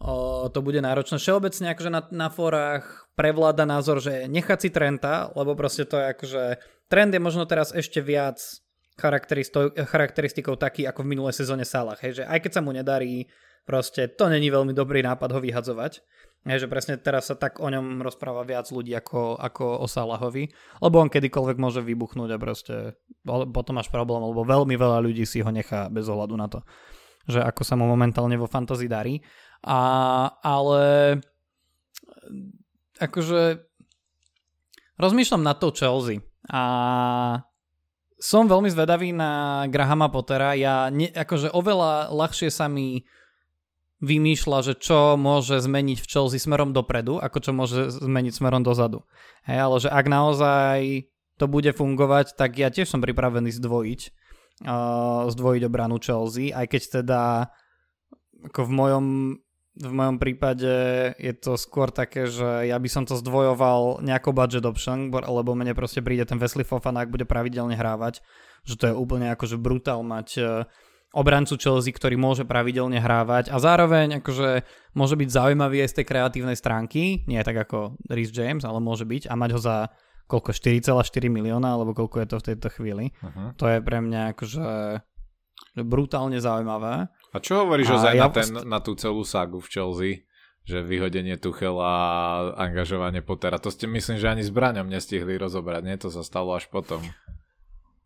o, to bude náročné. Všeobecne akože na, na forách prevláda názor, že nechať si Trenta, lebo proste to je akože trend je možno teraz ešte viac charakteristikou taký ako v minulej sezóne Salah. Hej, že aj keď sa mu nedarí, proste to není veľmi dobrý nápad ho vyhadzovať. Je, že presne teraz sa tak o ňom rozpráva viac ľudí ako, ako o Salahovi, lebo on kedykoľvek môže vybuchnúť a proste potom máš problém, lebo veľmi veľa ľudí si ho nechá bez ohľadu na to, že ako sa mu momentálne vo fantazii darí. A, ale akože rozmýšľam na to Chelsea a som veľmi zvedavý na Grahama Pottera. Ja ne, akože oveľa ľahšie sa mi vymýšľa, že čo môže zmeniť v Chelsea smerom dopredu, ako čo môže zmeniť smerom dozadu. Hej, ale že ak naozaj to bude fungovať, tak ja tiež som pripravený zdvojiť, uh, zdvojiť obranu Chelsea, aj keď teda ako v mojom, v mojom prípade je to skôr také, že ja by som to zdvojoval nejako budget option, lebo mne proste príde ten Wesley Fofana, ak bude pravidelne hrávať, že to je úplne akože brutál mať uh, obrancu Chelsea, ktorý môže pravidelne hrávať a zároveň akože môže byť zaujímavý aj z tej kreatívnej stránky, nie tak ako Rhys James, ale môže byť a mať ho za koľko, 4,4 milióna, alebo koľko je to v tejto chvíli. Uh-huh. To je pre mňa akože brutálne zaujímavé. A čo hovoríš ozaj ja na, ten, na tú celú sagu v Chelsea? že vyhodenie Tuchela a angažovanie Pottera. To ste myslím, že ani s Braňom nestihli rozobrať, nie? To sa stalo až potom.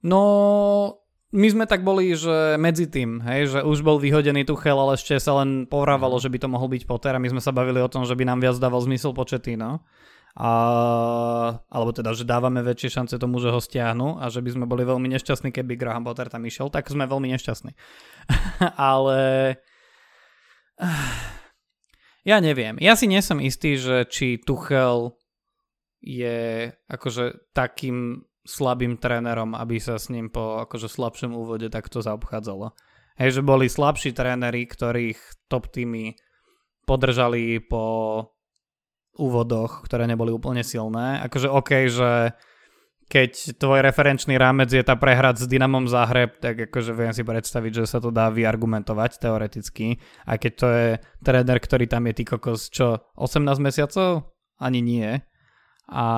No, my sme tak boli, že medzi tým, hej, že už bol vyhodený Tuchel, ale ešte sa len povrávalo, mhm. že by to mohol byť Potter a my sme sa bavili o tom, že by nám viac dával zmysel no. A, alebo teda, že dávame väčšie šance tomu, že ho stiahnu a že by sme boli veľmi nešťastní, keby Graham Potter tam išiel, tak sme veľmi nešťastní. ale ja neviem. Ja si nie som istý, že či Tuchel je akože takým slabým trénerom, aby sa s ním po akože slabšom úvode takto zaobchádzalo. Hej, že boli slabší tréneri, ktorých top týmy podržali po úvodoch, ktoré neboli úplne silné. Akože OK, že keď tvoj referenčný rámec je tá prehrať s Dynamom Zahreb, tak akože viem si predstaviť, že sa to dá vyargumentovať teoreticky. Aj keď to je tréner, ktorý tam je ty kokos, čo, 18 mesiacov? Ani nie a,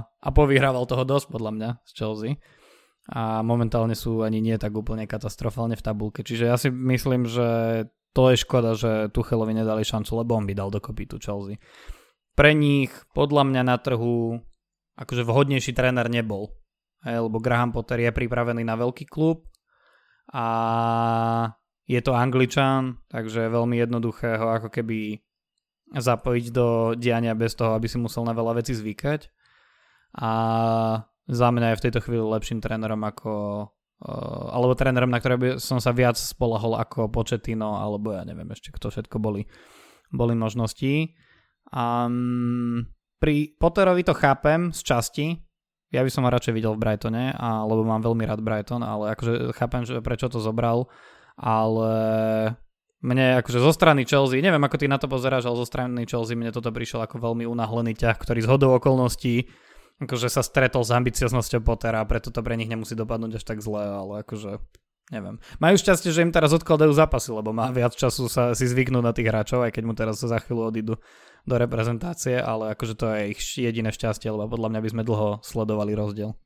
a povyhrával toho dosť podľa mňa z Chelsea a momentálne sú ani nie tak úplne katastrofálne v tabulke. Čiže ja si myslím, že to je škoda, že Tuchelovi nedali šancu, lebo on by dal dokopy tu Chelsea. Pre nich podľa mňa na trhu akože vhodnejší tréner nebol. Hej, lebo Graham Potter je pripravený na veľký klub a je to Angličan, takže veľmi jednoduché ho ako keby zapojiť do diania bez toho, aby si musel na veľa vecí zvykať. A za mňa je v tejto chvíli lepším trénerom ako uh, alebo trénerom, na ktoré by som sa viac spolahol ako Početino, alebo ja neviem ešte, kto všetko boli, boli možnosti. Um, pri Potterovi to chápem z časti, ja by som ho radšej videl v Brightone, a, mám veľmi rád Brighton, ale akože chápem, že prečo to zobral, ale mne akože zo strany Chelsea, neviem ako ty na to pozeráš, ale zo strany Chelsea mne toto prišiel ako veľmi unáhlený ťah, ktorý z hodou okolností akože sa stretol s ambicioznosťou Pottera a preto to pre nich nemusí dopadnúť až tak zle, ale akože neviem. Majú šťastie, že im teraz odkladajú zápasy, lebo má viac času sa si zvyknúť na tých hráčov, aj keď mu teraz za chvíľu odídu do reprezentácie, ale akože to je ich jediné šťastie, lebo podľa mňa by sme dlho sledovali rozdiel.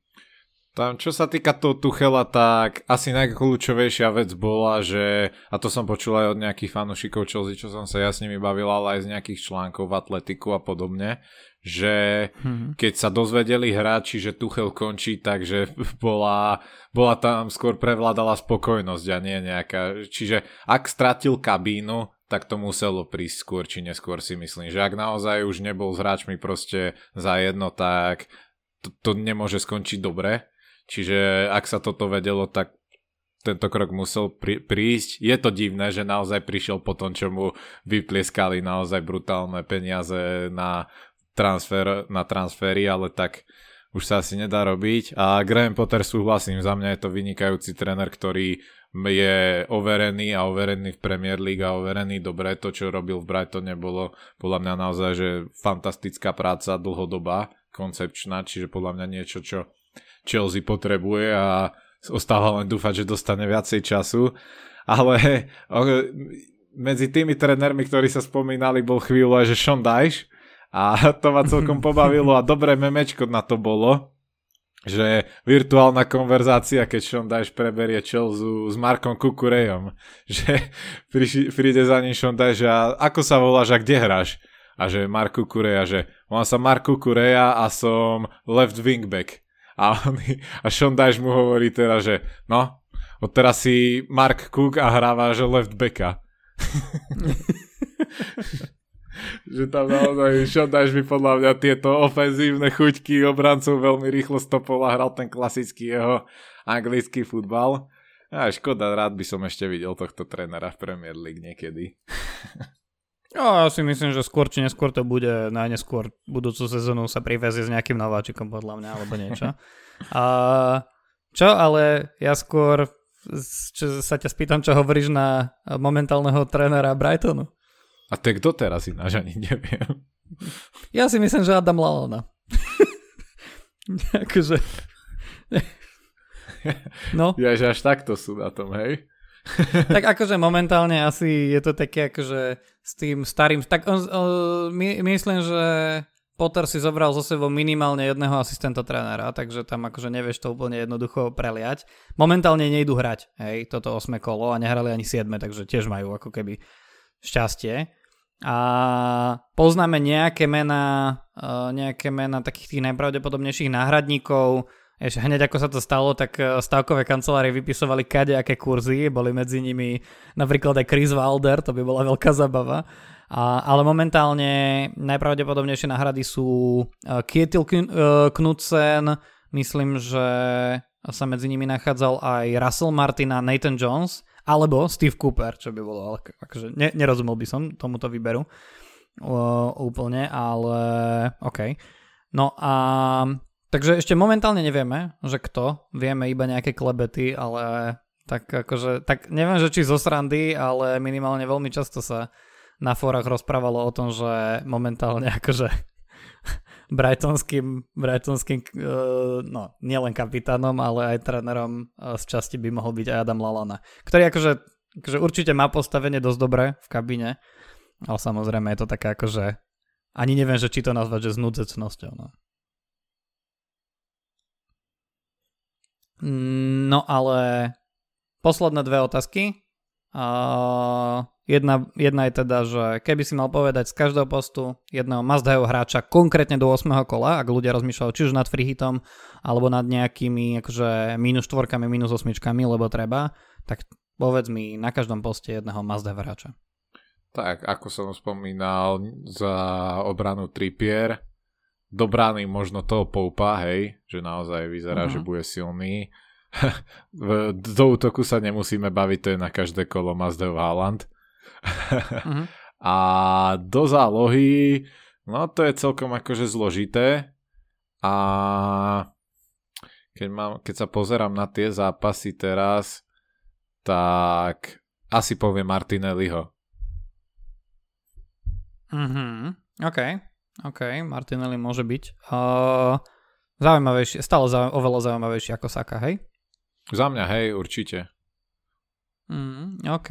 Tam, čo sa týka toho Tuchela, tak asi najkľúčovejšia vec bola, že, a to som počul aj od nejakých fanúšikov Chelsea, čo som sa ja s nimi bavil, ale aj z nejakých článkov v atletiku a podobne, že hmm. keď sa dozvedeli hráči, že Tuchel končí, takže bola, bola tam skôr prevládala spokojnosť a nie nejaká, čiže ak stratil kabínu, tak to muselo prísť skôr či neskôr si myslím, že ak naozaj už nebol s hráčmi proste za jedno, tak to, to nemôže skončiť dobre Čiže ak sa toto vedelo, tak tento krok musel pri- prísť. Je to divné, že naozaj prišiel po tom, čo mu vyplieskali naozaj brutálne peniaze na, transfer, na transfery, ale tak už sa asi nedá robiť. A Graham Potter súhlasím, za mňa je to vynikajúci tréner, ktorý je overený a overený v Premier League a overený dobre. To, čo robil v Brightone, bolo podľa mňa naozaj že fantastická práca, dlhodobá, koncepčná, čiže podľa mňa niečo, čo Chelsea potrebuje a ostáva len dúfať, že dostane viacej času. Ale medzi tými trénermi, ktorí sa spomínali, bol chvíľu aj, že Sean Dyche a to ma celkom pobavilo a dobré memečko na to bolo, že virtuálna konverzácia, keď Sean Dyche preberie Chelsea s Markom Kukurejom, že príde za ním Sean Dyche a ako sa voláš a kde hráš? A že Mark Kukureja, že volám sa Mark Kukureja a som left wingback. A, on, a Sean Dyche mu hovorí teraz, že no, odteraz si Mark Cook a hráva, že left backa. že tam naozaj Sean Dyche by podľa mňa tieto ofenzívne chuťky obrancov veľmi rýchlo stopol a hral ten klasický jeho anglický futbal. A škoda, rád by som ešte videl tohto trénera v Premier League niekedy. No, ja si myslím, že skôr či neskôr to bude, najneskôr budúcu sezónu sa privezie s nejakým nováčikom podľa mňa, alebo niečo. A, čo, ale ja skôr čo, sa ťa spýtam, čo hovoríš na momentálneho trénera Brightonu. A to kto teraz ináč ani neviem. Ja si myslím, že Adam Lalona. akože... no. Ja, že až takto sú na tom, hej? tak akože momentálne asi je to také akože s tým starým, tak on, on, my, myslím, že Potter si zobral zo sebou minimálne jedného asistenta trénera, takže tam akože nevieš to úplne jednoducho preliať. Momentálne nejdu hrať, hej, toto osme kolo a nehrali ani siedme, takže tiež majú ako keby šťastie. A poznáme nejaké mená, nejaké mená takých tých najpravdepodobnejších náhradníkov, Eš, hneď ako sa to stalo, tak e, stavkové kancelárie vypisovali kadejaké kurzy, boli medzi nimi napríklad aj Chris Wilder, to by bola veľká zabava. A, ale momentálne najpravdepodobnejšie náhrady sú e, Kietil e, Knudsen, myslím, že sa medzi nimi nachádzal aj Russell Martin a Nathan Jones, alebo Steve Cooper, čo by bolo, ale akože ne, nerozumel by som tomuto výberu uh, úplne, ale OK. No a Takže ešte momentálne nevieme, že kto. Vieme iba nejaké klebety, ale tak akože, tak neviem, že či zo srandy, ale minimálne veľmi často sa na fórach rozprávalo o tom, že momentálne akože Brightonským, Brightonským uh, no, nielen kapitánom, ale aj trénerom uh, z časti by mohol byť aj Adam Lalana, ktorý akože, akože určite má postavenie dosť dobré v kabíne, ale samozrejme je to také akože ani neviem, že či to nazvať, že s nudzecnosťou. No. No ale posledné dve otázky. Uh, jedna, jedna je teda, že keby si mal povedať z každého postu jedného Mazdaho hráča konkrétne do 8. kola, ak ľudia rozmýšľajú či už nad freehitom alebo nad nejakými akože minus štvorkami, minus osmičkami, lebo treba, tak povedz mi na každom poste jedného Mazda hráča. Tak, ako som spomínal, za obranu Trippier, do brány možno toho Poupa, hej, že naozaj vyzerá, uh-huh. že bude silný. do útoku sa nemusíme baviť, to je na každé kolo Mazda Haaland. uh-huh. A do zálohy, no to je celkom akože zložité. A keď, mám, keď sa pozerám na tie zápasy teraz, tak asi poviem Martinelliho. Mhm, OK. OK, Martinelli môže byť. Uh, zaujímavejšie, stále zau, oveľa zaujímavejší ako Saka, hej? Za mňa, hej, určite. Mm, OK.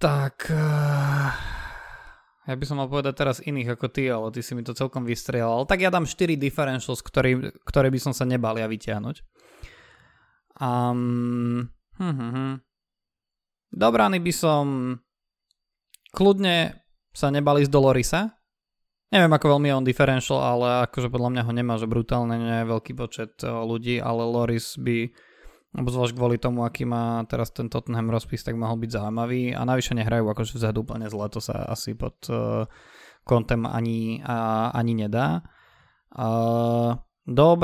Tak... Uh, Ja by som mal povedať teraz iných ako ty, ale ty si mi to celkom vystrelal. Tak ja dám 4 differentials, ktorý, ktoré by som sa nebal ja vyťahnuť. Um, hm, hm, hm. Do brány by som kľudne sa nebal ísť do Lorisa. Neviem, ako veľmi je on differential, ale akože podľa mňa ho nemá, že brutálne nie je veľký počet eh, ľudí, ale Loris by obzvlášť kvôli tomu, aký má teraz ten Tottenham rozpis, tak mohol byť zaujímavý a navyše nehrajú akože vzadu úplne zle, to sa asi pod uh, kontem ani, uh, ani nedá. Uh, do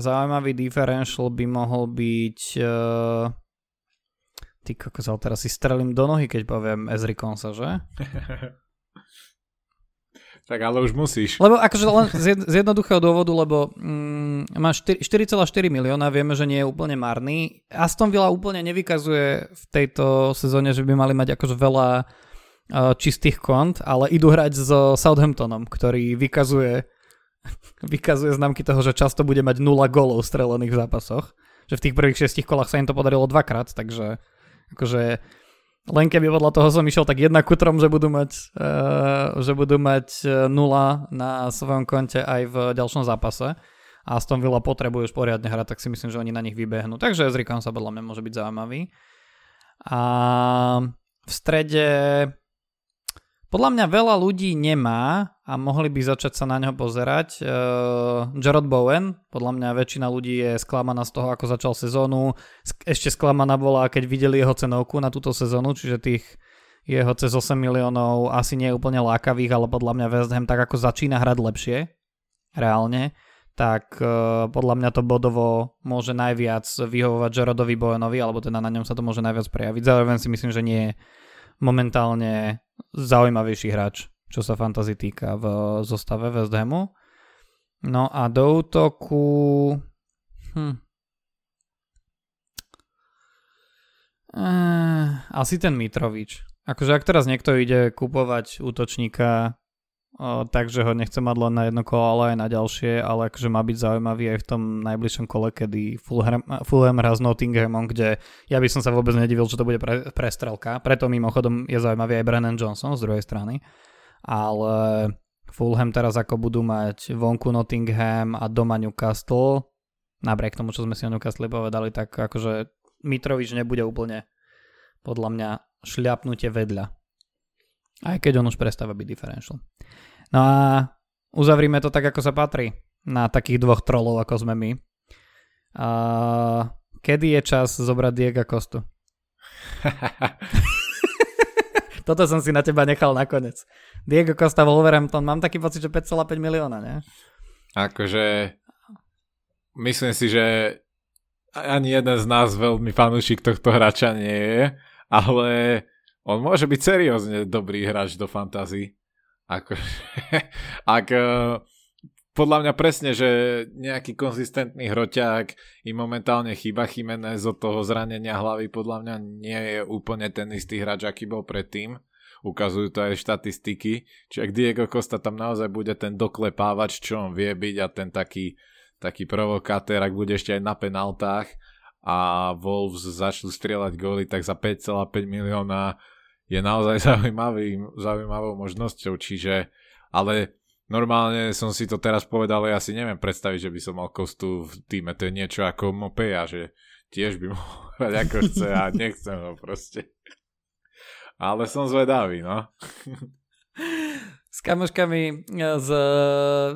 zaujímavý differential by mohol byť uh, ty kokos, teraz si strelím do nohy, keď poviem Ezri Konsa, že? Tak ale už musíš. Lebo akože len z, z jednoduchého dôvodu, lebo mm, má 4,4 milióna, vieme, že nie je úplne marný. Aston Villa úplne nevykazuje v tejto sezóne, že by mali mať akože veľa uh, čistých kont, ale idú hrať so Southamptonom, ktorý vykazuje vykazuje známky toho, že často bude mať 0 golov strelených v zápasoch. Že v tých prvých šestich kolách sa im to podarilo dvakrát, takže akože len keby podľa toho som išiel tak jedna kutrom, že budú mať, uh, že budú mať uh, nula na svojom konte aj v ďalšom zápase a Aston Villa potrebujú už poriadne hrať, tak si myslím, že oni na nich vybehnú. Takže Ezrikon sa podľa mňa môže byť zaujímavý. A v strede podľa mňa veľa ľudí nemá a mohli by začať sa na ňo pozerať. Uh, Jarrod Bowen, podľa mňa väčšina ľudí je sklamaná z toho, ako začal sezónu. Ešte sklamaná bola, keď videli jeho cenovku na túto sezónu, čiže tých jeho cez 8 miliónov asi nie je úplne lákavých, ale podľa mňa West Ham tak ako začína hrať lepšie, reálne, tak uh, podľa mňa to bodovo môže najviac vyhovovať Jarodovi Bowenovi, alebo teda na ňom sa to môže najviac prejaviť. Zároveň si myslím, že nie je momentálne zaujímavejší hráč, čo sa fantasy týka v zostave West Hamu. No a do útoku... Hm. Eh, asi ten Mitrovič. Akože ak teraz niekto ide kupovať útočníka takže ho nechce mať len na jedno kolo, ale aj na ďalšie, ale akože má byť zaujímavý aj v tom najbližšom kole, kedy Fulham hrá s Nottinghamom, kde ja by som sa vôbec nedivil, že to bude pre, prestrelka, preto mimochodom je zaujímavý aj Brennan Johnson z druhej strany, ale Fulham teraz ako budú mať vonku Nottingham a doma Newcastle, napriek tomu, čo sme si o Newcastle povedali, tak akože Mitrovič nebude úplne podľa mňa šľapnutie vedľa. Aj keď on už prestáva byť differential. No a uzavrime to tak, ako sa patrí na takých dvoch trolov, ako sme my. A kedy je čas zobrať Diego Kostu? Toto som si na teba nechal nakoniec. Diego Costa Wolverhampton, mám taký pocit, že 5,5 milióna, ne? Akože myslím si, že ani jeden z nás veľmi fanúšik tohto hráča nie je, ale on môže byť seriózne dobrý hráč do fantasy. Ako, ak eh, podľa mňa presne, že nejaký konzistentný hroťák im momentálne chýba Chimenez od toho zranenia hlavy podľa mňa nie je úplne ten istý hráč, aký bol predtým. Ukazujú to aj štatistiky. Čiže ak Diego Costa tam naozaj bude ten doklepávač, čo on vie byť a ten taký, taký provokátor, ak bude ešte aj na penaltách a Wolves začnú strieľať góly, tak za 5,5 milióna je naozaj zaujímavý, zaujímavou možnosťou, čiže, ale normálne som si to teraz povedal, ja si neviem predstaviť, že by som mal kostu v týme, to je niečo ako Mopeja, že tiež by mohol hrať ako chce a nechcem ho proste. Ale som zvedavý, no. S kamoškami z,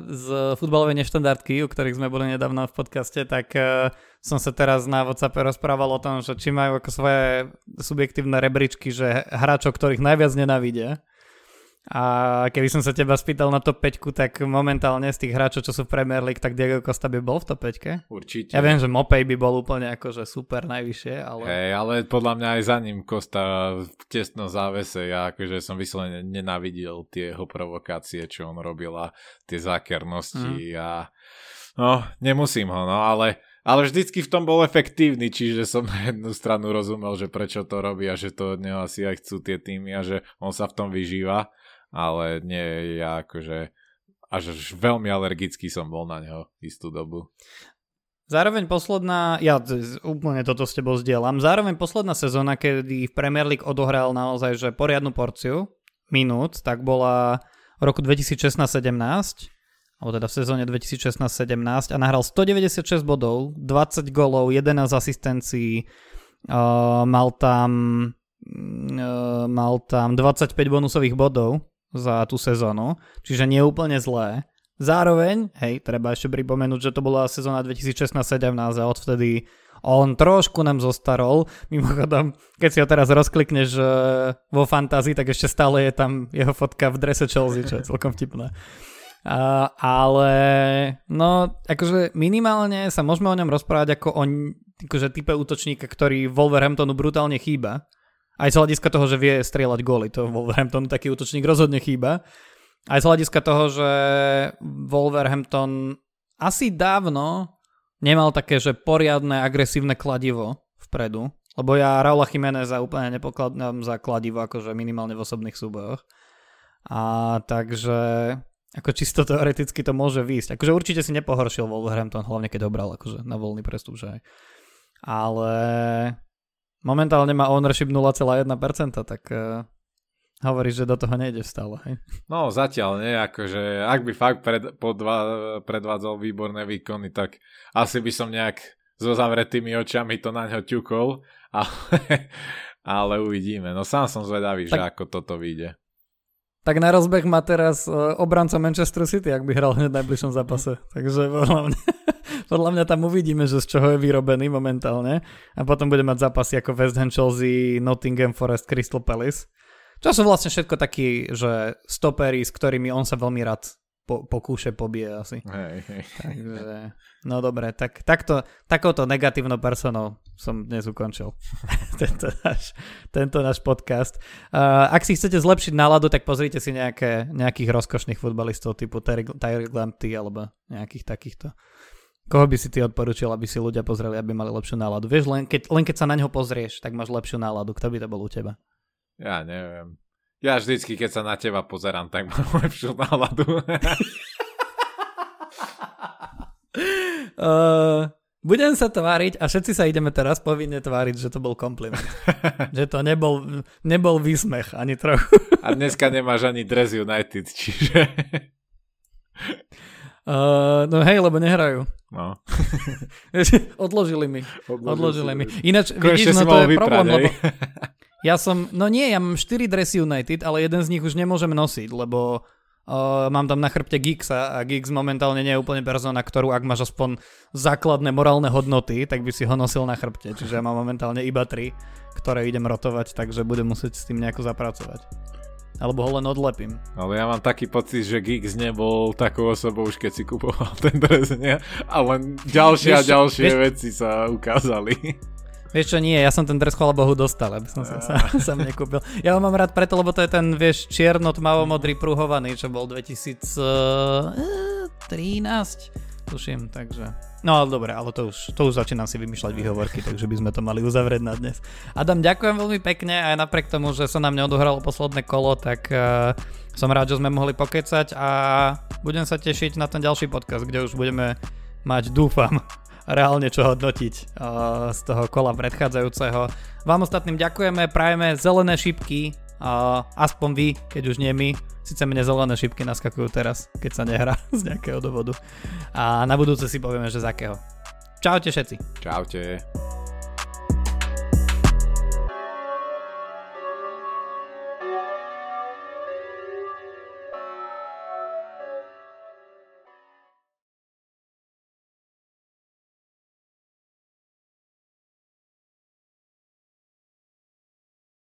z futbalovej neštandardky, u ktorých sme boli nedávno v podcaste, tak uh, som sa teraz na WhatsApp rozprával o tom, že či majú ako svoje subjektívne rebríčky, že hráčov, ktorých najviac nenávidia. A keby som sa teba spýtal na top 5, tak momentálne z tých hráčov, čo sú v Premier League, tak Diego Costa by bol v top 5? Určite. Ja viem, že Mopej by bol úplne akože super najvyššie, ale... Hey, ale podľa mňa aj za ním Costa v tesnom závese. Ja akože som vyslovene nenávidel tie jeho provokácie, čo on robil a tie zákernosti mm. a... No, nemusím ho, no, ale ale vždycky v tom bol efektívny, čiže som na jednu stranu rozumel, že prečo to robí a že to od neho asi aj chcú tie týmy a že on sa v tom vyžíva, ale nie, ja akože až veľmi alergický som bol na neho istú dobu. Zároveň posledná, ja úplne toto s tebou zdieľam, zároveň posledná sezóna, kedy v Premier League odohral naozaj že poriadnu porciu, minút, tak bola v roku 2016-17, alebo teda v sezóne 2016-17 a nahral 196 bodov, 20 golov, 11 asistencií, uh, mal tam uh, mal tam 25 bonusových bodov za tú sezónu, čiže nie úplne zlé. Zároveň, hej, treba ešte pripomenúť, že to bola sezóna 2016-17 a odvtedy on trošku nám zostarol. Mimochodom, keď si ho teraz rozklikneš uh, vo fantázii, tak ešte stále je tam jeho fotka v drese Chelsea, čo je celkom vtipné. Uh, ale no, akože minimálne sa môžeme o ňom rozprávať ako o akože type útočníka, ktorý Wolverhamptonu brutálne chýba. Aj z hľadiska toho, že vie strieľať góly, to Wolverhamptonu taký útočník rozhodne chýba. Aj z hľadiska toho, že Wolverhampton asi dávno nemal také, že poriadne agresívne kladivo vpredu. Lebo ja Raula Jiméneza úplne nepokladám za kladivo, akože minimálne v osobných súbojoch. A takže ako čisto teoreticky to môže výjsť. Akože určite si nepohoršil Wolverhampton, hlavne keď ho bral akože na voľný prestup, že aj. Ale momentálne má ownership 0,1%, tak uh, hovoríš, že do toho nejde stále. Hej? No zatiaľ nie, akože ak by fakt pred, podva, predvádzal výborné výkony, tak asi by som nejak so zavretými očami to na ňo ťukol, ale, ale uvidíme. No sám som zvedavý, tak, že ako toto vyjde. Tak na rozbeh má teraz e, obranca Manchester City, ak by hral hneď v najbližšom zápase. Takže podľa mňa, podľa mňa tam uvidíme, že z čoho je vyrobený momentálne. A potom bude mať zápasy ako West Ham, Chelsea, Nottingham Forest, Crystal Palace. Čo sú vlastne všetko takí, že stopery, s ktorými on sa veľmi rád po, pokúše pobije asi. Hej, hej. Takže, no dobre, tak takto, takouto negatívnou personou som dnes ukončil tento, náš, tento náš podcast. Uh, ak si chcete zlepšiť náladu, tak pozrite si nejaké, nejakých rozkošných futbalistov typu Tyler Glampty alebo nejakých takýchto. Koho by si ty odporučil, aby si ľudia pozreli, aby mali lepšiu náladu? Vieš, len keď, len keď sa na ňo pozrieš, tak máš lepšiu náladu. Kto by to bol u teba? Ja neviem. Ja vždycky, keď sa na teba pozerám, tak mám lepšiu náladu. uh, budem sa tváriť a všetci sa ideme teraz povinne tváriť, že to bol kompliment. že to nebol, nebol výsmech ani trochu. a dneska nemáš ani Dress United, čiže... Uh, no hej, lebo nehrajú. No. Odložili mi. Odložili, Odložili mi. Ináč, vidíš, no to je vyprať, problém, lebo ja som, no nie, ja mám 4 dresy United, ale jeden z nich už nemôžem nosiť, lebo uh, mám tam na chrbte Giggsa a Giggs momentálne nie je úplne persona, ktorú ak máš aspoň základné morálne hodnoty, tak by si ho nosil na chrbte. Čiže ja mám momentálne iba 3, ktoré idem rotovať, takže budem musieť s tým nejako zapracovať. Alebo ho len odlepím. Ale ja mám taký pocit, že Giggs nebol takou osobou už keď si kupoval ten dres, nie? A len ďalšie vieš, a ďalšie vieš, veci sa ukázali. Vieš čo, nie, ja som ten dres chvala Bohu dostal, aby som sa, sa, sa nekúpil. Ja ho mám rád preto, lebo to je ten, vieš, čierno tmavo modrý pruhovaný, čo bol 2013, tuším, takže... No ale dobre, ale to už, to už začínam si vymýšľať výhovorky, takže by sme to mali uzavrieť na dnes. Adam, ďakujem veľmi pekne aj napriek tomu, že sa nám neodohralo posledné kolo, tak uh, som rád, že sme mohli pokecať a budem sa tešiť na ten ďalší podcast, kde už budeme mať, dúfam, reálne čo hodnotiť uh, z toho kola predchádzajúceho. Vám ostatným ďakujeme, prajeme zelené šipky, uh, aspoň vy, keď už nie my. Sice mne zelené šipky naskakujú teraz, keď sa nehrá z nejakého dôvodu. A na budúce si povieme, že z akého. Čaute všetci. Čaute.